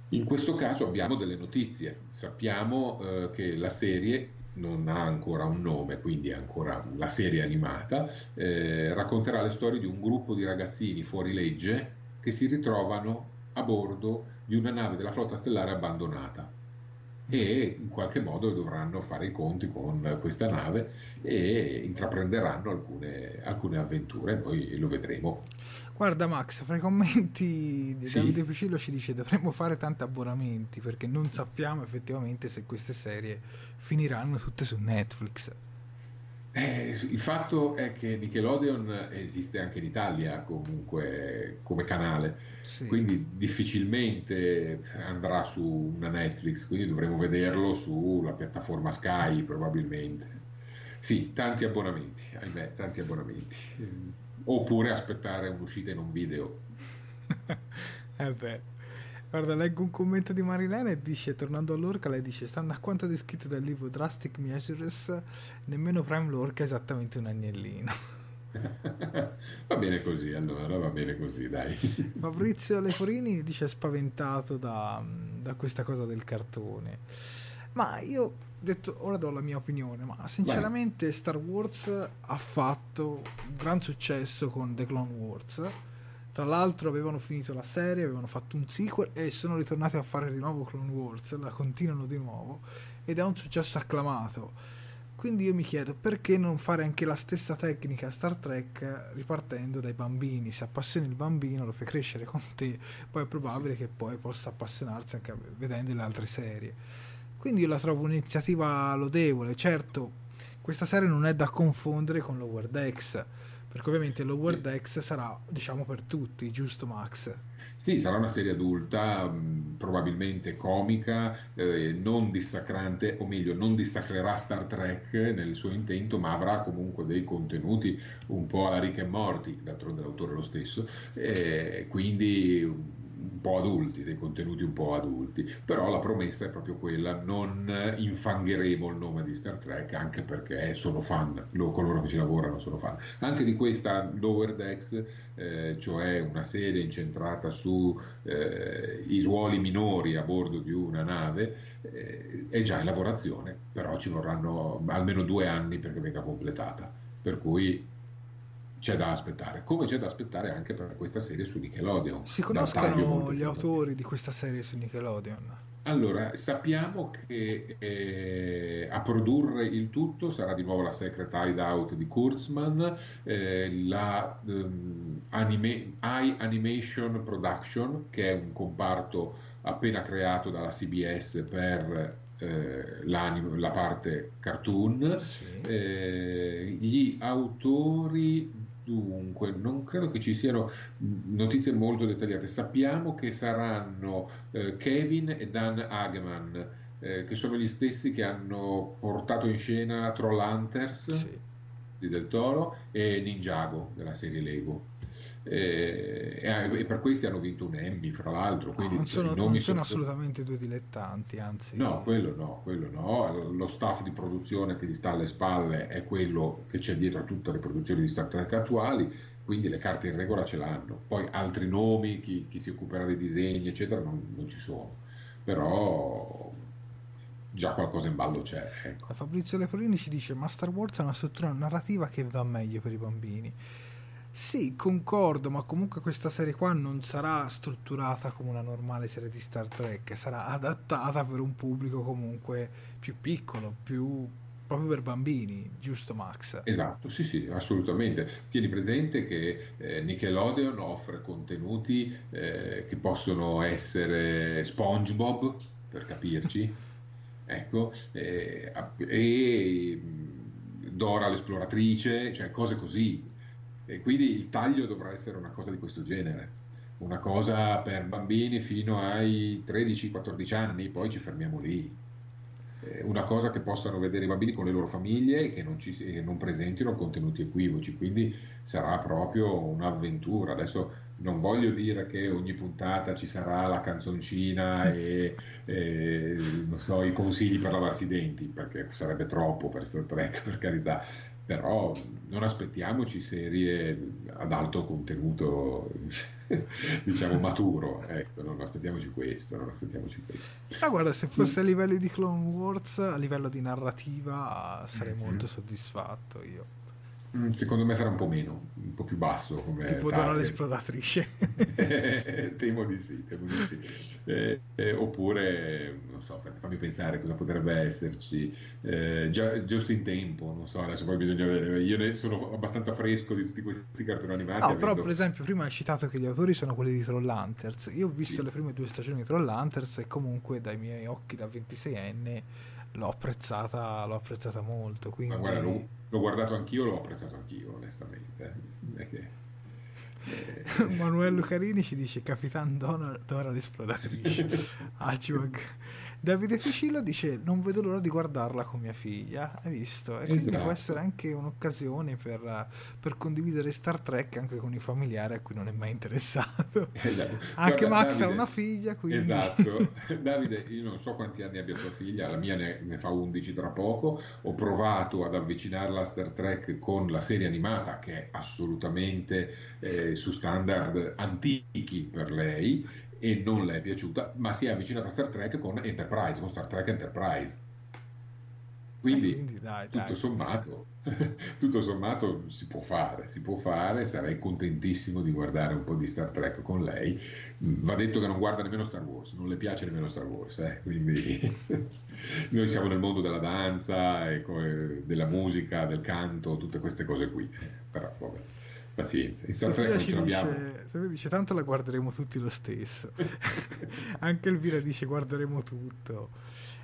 In questo caso abbiamo delle notizie, sappiamo eh, che la serie non ha ancora un nome, quindi è ancora la serie animata, eh, racconterà le storie di un gruppo di ragazzini fuori legge che si ritrovano a bordo di una nave della flotta stellare abbandonata e in qualche modo dovranno fare i conti con questa nave e intraprenderanno alcune, alcune avventure, noi lo vedremo. Guarda Max, fra i commenti di sì. Davide Picillo ci dice dovremmo fare tanti abbonamenti perché non sappiamo effettivamente se queste serie finiranno tutte su Netflix. Eh, il fatto è che Nickelodeon esiste anche in Italia comunque come canale, sì. quindi difficilmente andrà su una Netflix, quindi dovremo vederlo sulla piattaforma Sky probabilmente. Sì, tanti abbonamenti, ahimè, tanti abbonamenti oppure aspettare un'uscita in un video. eh beh. Guarda, leggo un commento di Marilena e dice, tornando all'orca, lei dice, stando a quanto descritto dal libro Drastic Measures, nemmeno Prime Lorca è esattamente un agnellino. va bene così, allora va bene così, dai. Fabrizio Leforini dice spaventato da, da questa cosa del cartone. Ma io detto, ora do la mia opinione, ma sinceramente Vai. Star Wars ha fatto un gran successo con The Clone Wars. Tra l'altro avevano finito la serie, avevano fatto un sequel e sono ritornati a fare di nuovo Clone Wars, la continuano di nuovo ed è un successo acclamato. Quindi io mi chiedo perché non fare anche la stessa tecnica a Star Trek ripartendo dai bambini. Se appassioni il bambino, lo fai crescere con te, poi è probabile che poi possa appassionarsi anche vedendo le altre serie. Quindi io la trovo un'iniziativa lodevole. Certo, questa serie non è da confondere con Lower Decks, perché ovviamente Lower sì. Decks sarà, diciamo, per tutti, giusto Max? Sì, sarà una serie adulta, mh, probabilmente comica, eh, non dissacrante, o meglio, non dissacrerà Star Trek nel suo intento, ma avrà comunque dei contenuti un po' alla Rick e Morty, d'altronde l'autore lo stesso, eh, quindi un po' adulti, dei contenuti un po' adulti, però la promessa è proprio quella, non infangheremo il nome di Star Trek anche perché sono fan, coloro che ci lavorano sono fan. Anche di questa Lower Decks, eh, cioè una serie incentrata sui eh, ruoli minori a bordo di una nave, eh, è già in lavorazione, però ci vorranno almeno due anni perché venga completata. Per cui c'è da aspettare, come c'è da aspettare anche per questa serie su Nickelodeon. Si conoscono gli autori di questa serie su Nickelodeon? Allora, sappiamo che eh, a produrre il tutto sarà di nuovo la Secret Hideout di Kurtzman, eh, la um, anime, iAnimation Production, che è un comparto appena creato dalla CBS per eh, la parte cartoon. Sì. Eh, gli autori Dunque, non credo che ci siano notizie molto dettagliate. Sappiamo che saranno eh, Kevin e Dan Hageman, eh, che sono gli stessi che hanno portato in scena Troll Hunters sì. di Del Toro e Ninjago della serie Lego. Eh, e, per questi hanno vinto un Emmy fra l'altro no, non sono, non sono assolutamente due dilettanti anzi no quello no quello no lo staff di produzione che gli sta alle spalle è quello che c'è dietro a tutte le produzioni di Star Trek attuali quindi le carte in regola ce l'hanno poi altri nomi chi, chi si occuperà dei disegni eccetera non, non ci sono però già qualcosa in ballo c'è. Ecco. Fabrizio Leporini ci dice: Ma Star Wars ha una struttura narrativa che va meglio per i bambini. Sì, concordo, ma comunque questa serie qua non sarà strutturata come una normale serie di Star Trek, sarà adattata per un pubblico comunque più piccolo, più proprio per bambini, giusto Max? Esatto, sì, sì, assolutamente. Tieni presente che eh, Nickelodeon offre contenuti eh, che possono essere SpongeBob, per capirci, ecco, eh, e Dora l'esploratrice, cioè cose così. E quindi il taglio dovrà essere una cosa di questo genere una cosa per bambini fino ai 13-14 anni, poi ci fermiamo lì. Una cosa che possano vedere i bambini con le loro famiglie e che non, ci, che non presentino contenuti equivoci, quindi sarà proprio un'avventura. Adesso non voglio dire che ogni puntata ci sarà la canzoncina e, e so, i consigli per lavarsi i denti, perché sarebbe troppo per Star Trek, per carità, però non aspettiamoci serie ad alto contenuto diciamo maturo ecco non aspettiamoci questo non aspettiamoci questo. Ah guarda se fosse a livello di Clone Wars a livello di narrativa sarei mm-hmm. molto soddisfatto io. Mm, secondo me sarà un po' meno, un po' più basso. Come tipo Dora l'esploratrice. temo di sì, temo di sì. Eh, eh, oppure, non so, fammi pensare cosa potrebbe esserci. Eh, già, giusto in tempo, non so, adesso poi bisogna vedere. Io ne sono abbastanza fresco di tutti questi cartoni animati. No, avendo... però per esempio prima hai citato che gli autori sono quelli di Trollhunters. Io ho visto sì. le prime due stagioni di Trollhunters e comunque dai miei occhi da 26enne l'ho apprezzata, l'ho apprezzata molto. Quindi... Ma guarda, l'ho, l'ho, guardato anch'io, l'ho apprezzato anch'io, onestamente. Che, eh... Manuel Lucarini ci dice Capitan Dora, Dora l'esploratrice. Hachwag. Davide Ficillo dice non vedo l'ora di guardarla con mia figlia. Hai visto? E quindi esatto. può essere anche un'occasione per, per, condividere Star Trek anche con i familiari a cui non è mai interessato. Esatto. anche Guarda, Max Davide, ha una figlia quindi... esatto. Davide io non so quanti anni abbia tua figlia la mia ne, ne fa 11 tra poco. Ho provato ad avvicinarla a Star Trek con la serie animata che è assolutamente eh, su standard antichi per lei e non le è piaciuta, ma si è avvicinata a Star Trek con Enterprise, con Star Trek Enterprise. Quindi, eh, quindi dai, tutto, dai. Sommato, tutto sommato si può fare, si può fare, sarei contentissimo di guardare un po' di Star Trek con lei. Mm, va detto che non guarda nemmeno Star Wars, non le piace nemmeno Star Wars, eh? quindi noi siamo nel mondo della danza, della musica, del canto, tutte queste cose qui. Però vabbè pazienza. In Star Trek l'abbiamo. Dice, dice tanto la guarderemo tutti lo stesso. Anche Elvira dice guarderemo tutto.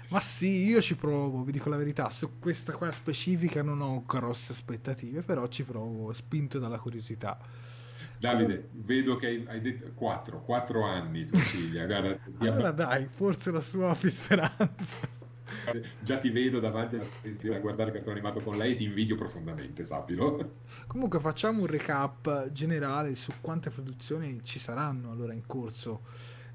Ma sì, io ci provo, vi dico la verità, su questa qua specifica non ho grosse aspettative, però ci provo, spinto dalla curiosità. Davide, vedo che hai, detto 4, 4 anni tua figlia. Guarda, allora dai, forse la sua speranza già ti vedo davanti a guardare il cartone animato con lei e ti invidio profondamente, sappilo. Comunque facciamo un recap generale su quante produzioni ci saranno allora in corso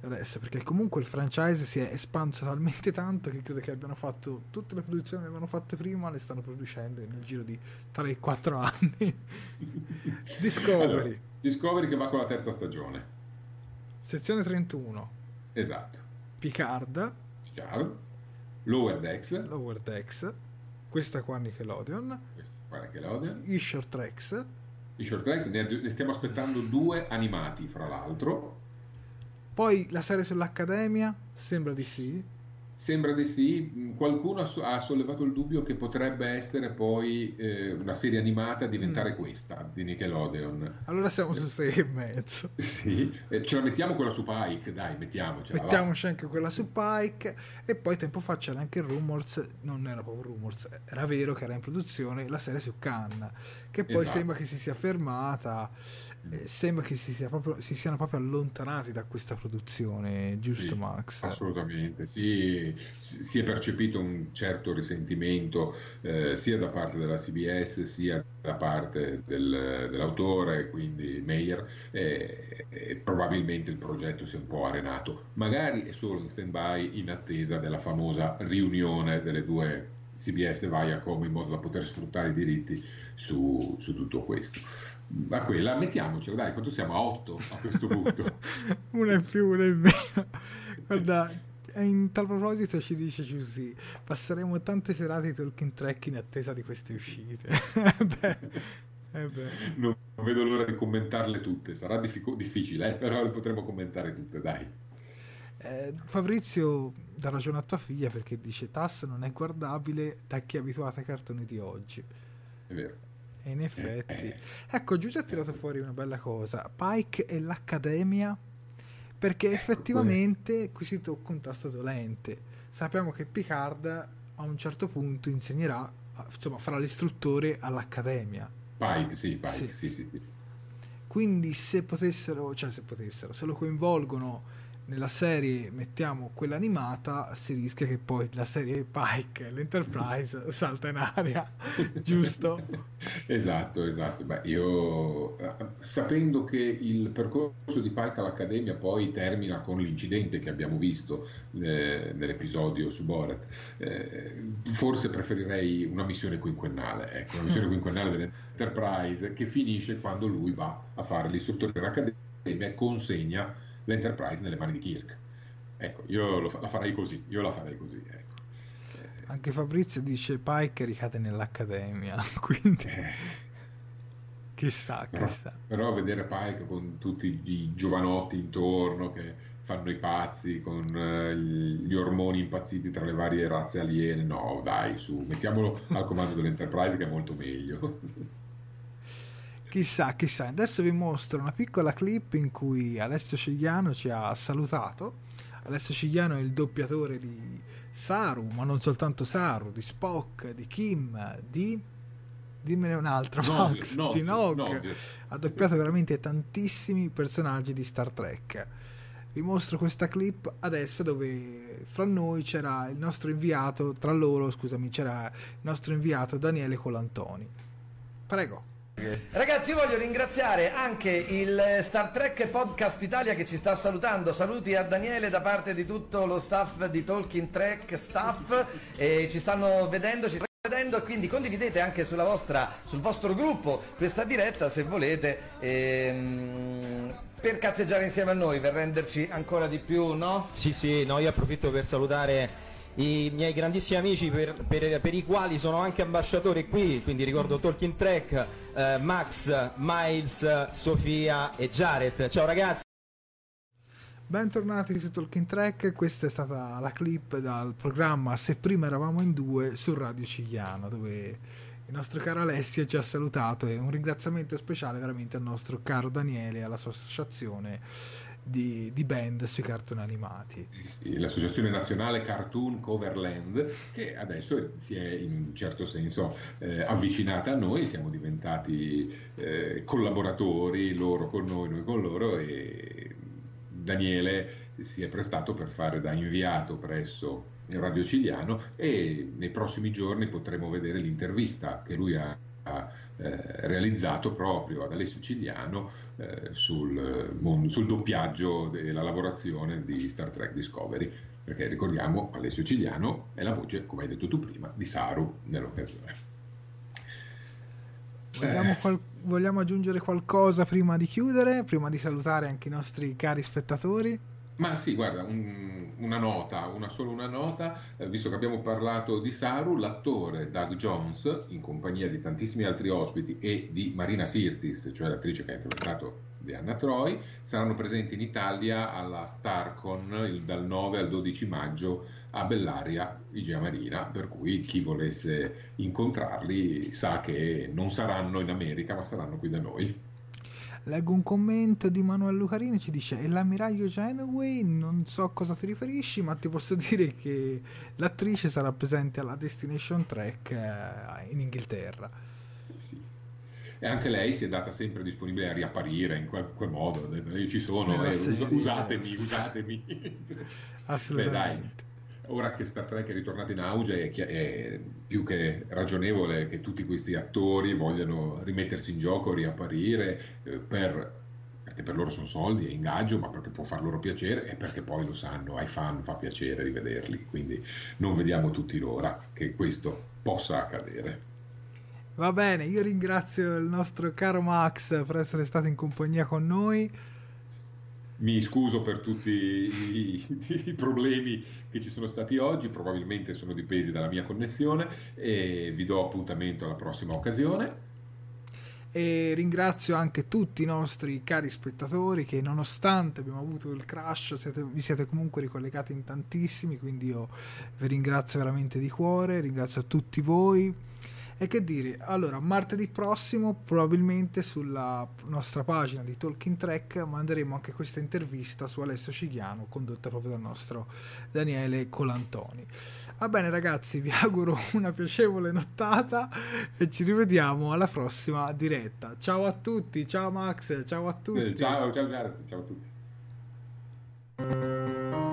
adesso, perché comunque il franchise si è espanso talmente tanto che credo che abbiano fatto tutte le produzioni che avevano fatte prima, le stanno producendo nel giro di 3-4 anni. Discovery. Allora, Discovery che va con la terza stagione. Sezione 31. Esatto. Picard. Picard. Lower Decks. Lower Decks. Questa qua Nickelodeon. Questa qua Nickelodeon. I Short Tracks. I Short Tracks, ne, ne stiamo aspettando due animati, fra l'altro. Poi la serie sull'Accademia, sembra di sì. Sembra di sì, qualcuno ha sollevato il dubbio che potrebbe essere poi eh, una serie animata a diventare mm. questa di Nickelodeon. Allora siamo su 6 e mezzo. Sì, eh, ce la mettiamo quella su Pike, dai, mettiamocela. Mettiamoci va. anche quella su Pike e poi tempo fa c'era anche Rumors, non era proprio Rumors, era vero che era in produzione la serie su Khan, che poi esatto. sembra che si sia fermata sembra che si, sia proprio, si, siano proprio allontanati da questa produzione, giusto sì, Max? Assolutamente, sì, si è percepito un certo risentimento eh, sia da parte della CBS sia da parte del, dell'autore, quindi Meyer, e, e probabilmente il progetto si è un po' arenato. Magari è solo in stand-by in attesa della famosa riunione delle due CBS e Viacom in modo da poter sfruttare i diritti su, su tutto questo a quella mettiamocelo, dai, quanto siamo? A 8 a questo punto. una in più, una in meno. Guarda, in tal proposito ci dice Giussi, passeremo tante serate di talking track in attesa di queste uscite. beh, eh beh. Non vedo l'ora di commentarle tutte, sarà diffic- difficile, eh, però le potremo commentare tutte, dai. Eh, Fabrizio dà ragione a tua figlia perché dice Tass non è guardabile da chi è abituato ai cartoni di oggi. È vero. E in effetti, ecco, Giuseppe ha tirato fuori una bella cosa: Pike e l'Accademia. Perché effettivamente qui si tocca un tasto dolente. Sappiamo che Picard a un certo punto insegnerà, insomma, farà l'istruttore all'Accademia. Pike, sì, Pike, sì. Sì, sì, Quindi se potessero, cioè se potessero, se lo coinvolgono nella serie mettiamo quella animata, si rischia che poi la serie Pike, l'Enterprise, salta in aria, giusto? esatto, esatto. Beh, io eh, sapendo che il percorso di Pike all'Accademia poi termina con l'incidente che abbiamo visto eh, nell'episodio su Borat, eh, forse preferirei una missione quinquennale, ecco, una missione quinquennale dell'Enterprise che finisce quando lui va a fare l'istruttore dell'Accademia e consegna l'Enterprise nelle mani di Kirk. Ecco, io lo, la farei così, io la farei così. Ecco. Anche Fabrizio dice Pike ricade nell'Accademia, quindi... Eh. Chissà, però, chissà. Però vedere Pike con tutti i giovanotti intorno che fanno i pazzi, con uh, gli ormoni impazziti tra le varie razze aliene, no, dai, su, mettiamolo al comando dell'Enterprise che è molto meglio. Chissà, chissà. Adesso vi mostro una piccola clip in cui Alessio Cigliano ci ha salutato. Alessio Cigliano è il doppiatore di Saru, ma non soltanto Saru, di Spock, di Kim, di... Dimmene un'altra, Max, no, di Nog. No, ha doppiato veramente tantissimi personaggi di Star Trek. Vi mostro questa clip adesso dove fra noi c'era il nostro inviato, tra loro, scusami, c'era il nostro inviato Daniele Colantoni. Prego. Ragazzi, io voglio ringraziare anche il Star Trek Podcast Italia che ci sta salutando. Saluti a Daniele da parte di tutto lo staff di Talking Trek Staff. E ci stanno vedendo, ci stanno vedendo quindi condividete anche vostra, sul vostro gruppo questa diretta se volete. Ehm, per cazzeggiare insieme a noi, per renderci ancora di più, no? Sì, sì, no, io approfitto per salutare i miei grandissimi amici per, per, per, i quali sono anche ambasciatore qui, quindi ricordo Talking Track, eh, Max, Miles, Sofia e Jared. Ciao ragazzi! Bentornati su Talking Track, questa è stata la clip dal programma Se prima eravamo in due su Radio Cigliano, dove il nostro caro Alessio ci ha salutato e un ringraziamento speciale veramente al nostro caro Daniele e alla sua associazione di, di, band sui cartoni animati. L'Associazione Nazionale Cartoon Coverland, che adesso si è in un certo senso eh, avvicinata a noi, siamo diventati eh, collaboratori, loro con noi, noi con loro e Daniele si è prestato per fare da inviato presso Radio Ciliano e nei prossimi giorni potremo vedere l'intervista che lui ha, ha eh, realizzato proprio ad Alessio Cigliano sul, sul, doppiaggio della lavorazione di Star Trek Discovery, perché ricordiamo Alessio Cigliano è la voce, come hai detto tu prima, di Saru nell'occasione. Vogliamo, eh. qual- vogliamo aggiungere qualcosa prima di chiudere, prima di salutare anche i nostri cari spettatori? Ma sì, guarda, un, una nota, una solo una nota, eh, visto che abbiamo parlato di Saru, l'attore Doug Jones, in compagnia di tantissimi altri ospiti e di Marina Sirtis, cioè l'attrice che ha interpretato Diana Troy, saranno presenti in Italia alla Starcon il, dal 9 al 12 maggio a Bellaria, Igea Marina, per cui chi volesse incontrarli sa che non saranno in America, ma saranno qui da noi. Leggo un commento di Manuel Lucarini, ci dice è l'ammiraglio Genoway, non so a cosa ti riferisci, ma ti posso dire che l'attrice sarà presente alla Destination Trek eh, in Inghilterra. Sì. E anche lei si è data sempre disponibile a riapparire in quel, quel modo, io ci sono, eh, serie, usatemi, eh, usatemi. Assolutamente. Beh, ora che Star Trek è ritornato in auge è, è, più che ragionevole che tutti questi attori vogliano rimettersi in gioco, riapparire eh, per, perché per loro sono soldi, è ingaggio, ma perché può far loro piacere e perché poi lo sanno, ai fan fa piacere rivederli, quindi non vediamo tutti l'ora che questo possa accadere. Va bene, io ringrazio il nostro caro Max per essere stato in compagnia con noi mi scuso per tutti i, i, problemi che ci sono stati oggi, probabilmente sono dipesi dalla mia connessione e vi do appuntamento alla prossima occasione. e ringrazio anche tutti i nostri cari spettatori che nonostante abbiamo avuto il crash siete, vi siete comunque ricollegati in tantissimi quindi io vi ringrazio veramente di cuore ringrazio tutti voi e che dire, allora martedì prossimo probabilmente sulla nostra pagina di Talking Track manderemo anche questa intervista su Alessio Cigliano condotta proprio dal nostro Daniele Colantoni. Va bene ragazzi, vi auguro una piacevole nottata e ci rivediamo alla prossima diretta. Ciao a tutti, ciao Max, ciao a tutti. Eh, ciao, ciao, ciao, ciao a tutti.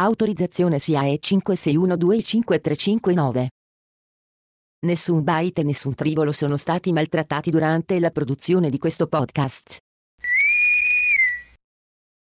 Autorizzazione SIAE 56125359. Nessun byte e nessun tribolo sono stati maltrattati durante la produzione di questo podcast.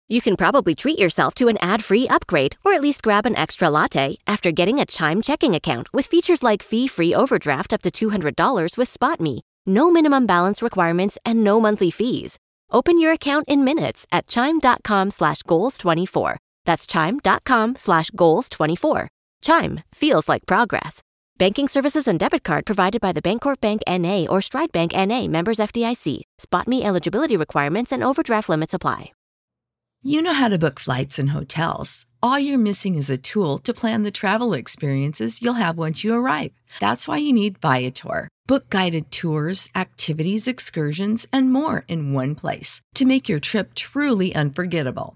You can probably treat yourself to an ad-free upgrade or at least grab an extra latte after getting a Chime checking account with features like fee-free overdraft up to $200 with SpotMe. No minimum balance requirements and no monthly fees. Open your account in minutes at chime.com slash goals24. That's chime.com slash goals24. Chime feels like progress. Banking services and debit card provided by the Bancorp Bank NA or Stride Bank NA members FDIC. Spot me eligibility requirements and overdraft limits apply. You know how to book flights and hotels. All you're missing is a tool to plan the travel experiences you'll have once you arrive. That's why you need Viator. Book guided tours, activities, excursions, and more in one place to make your trip truly unforgettable.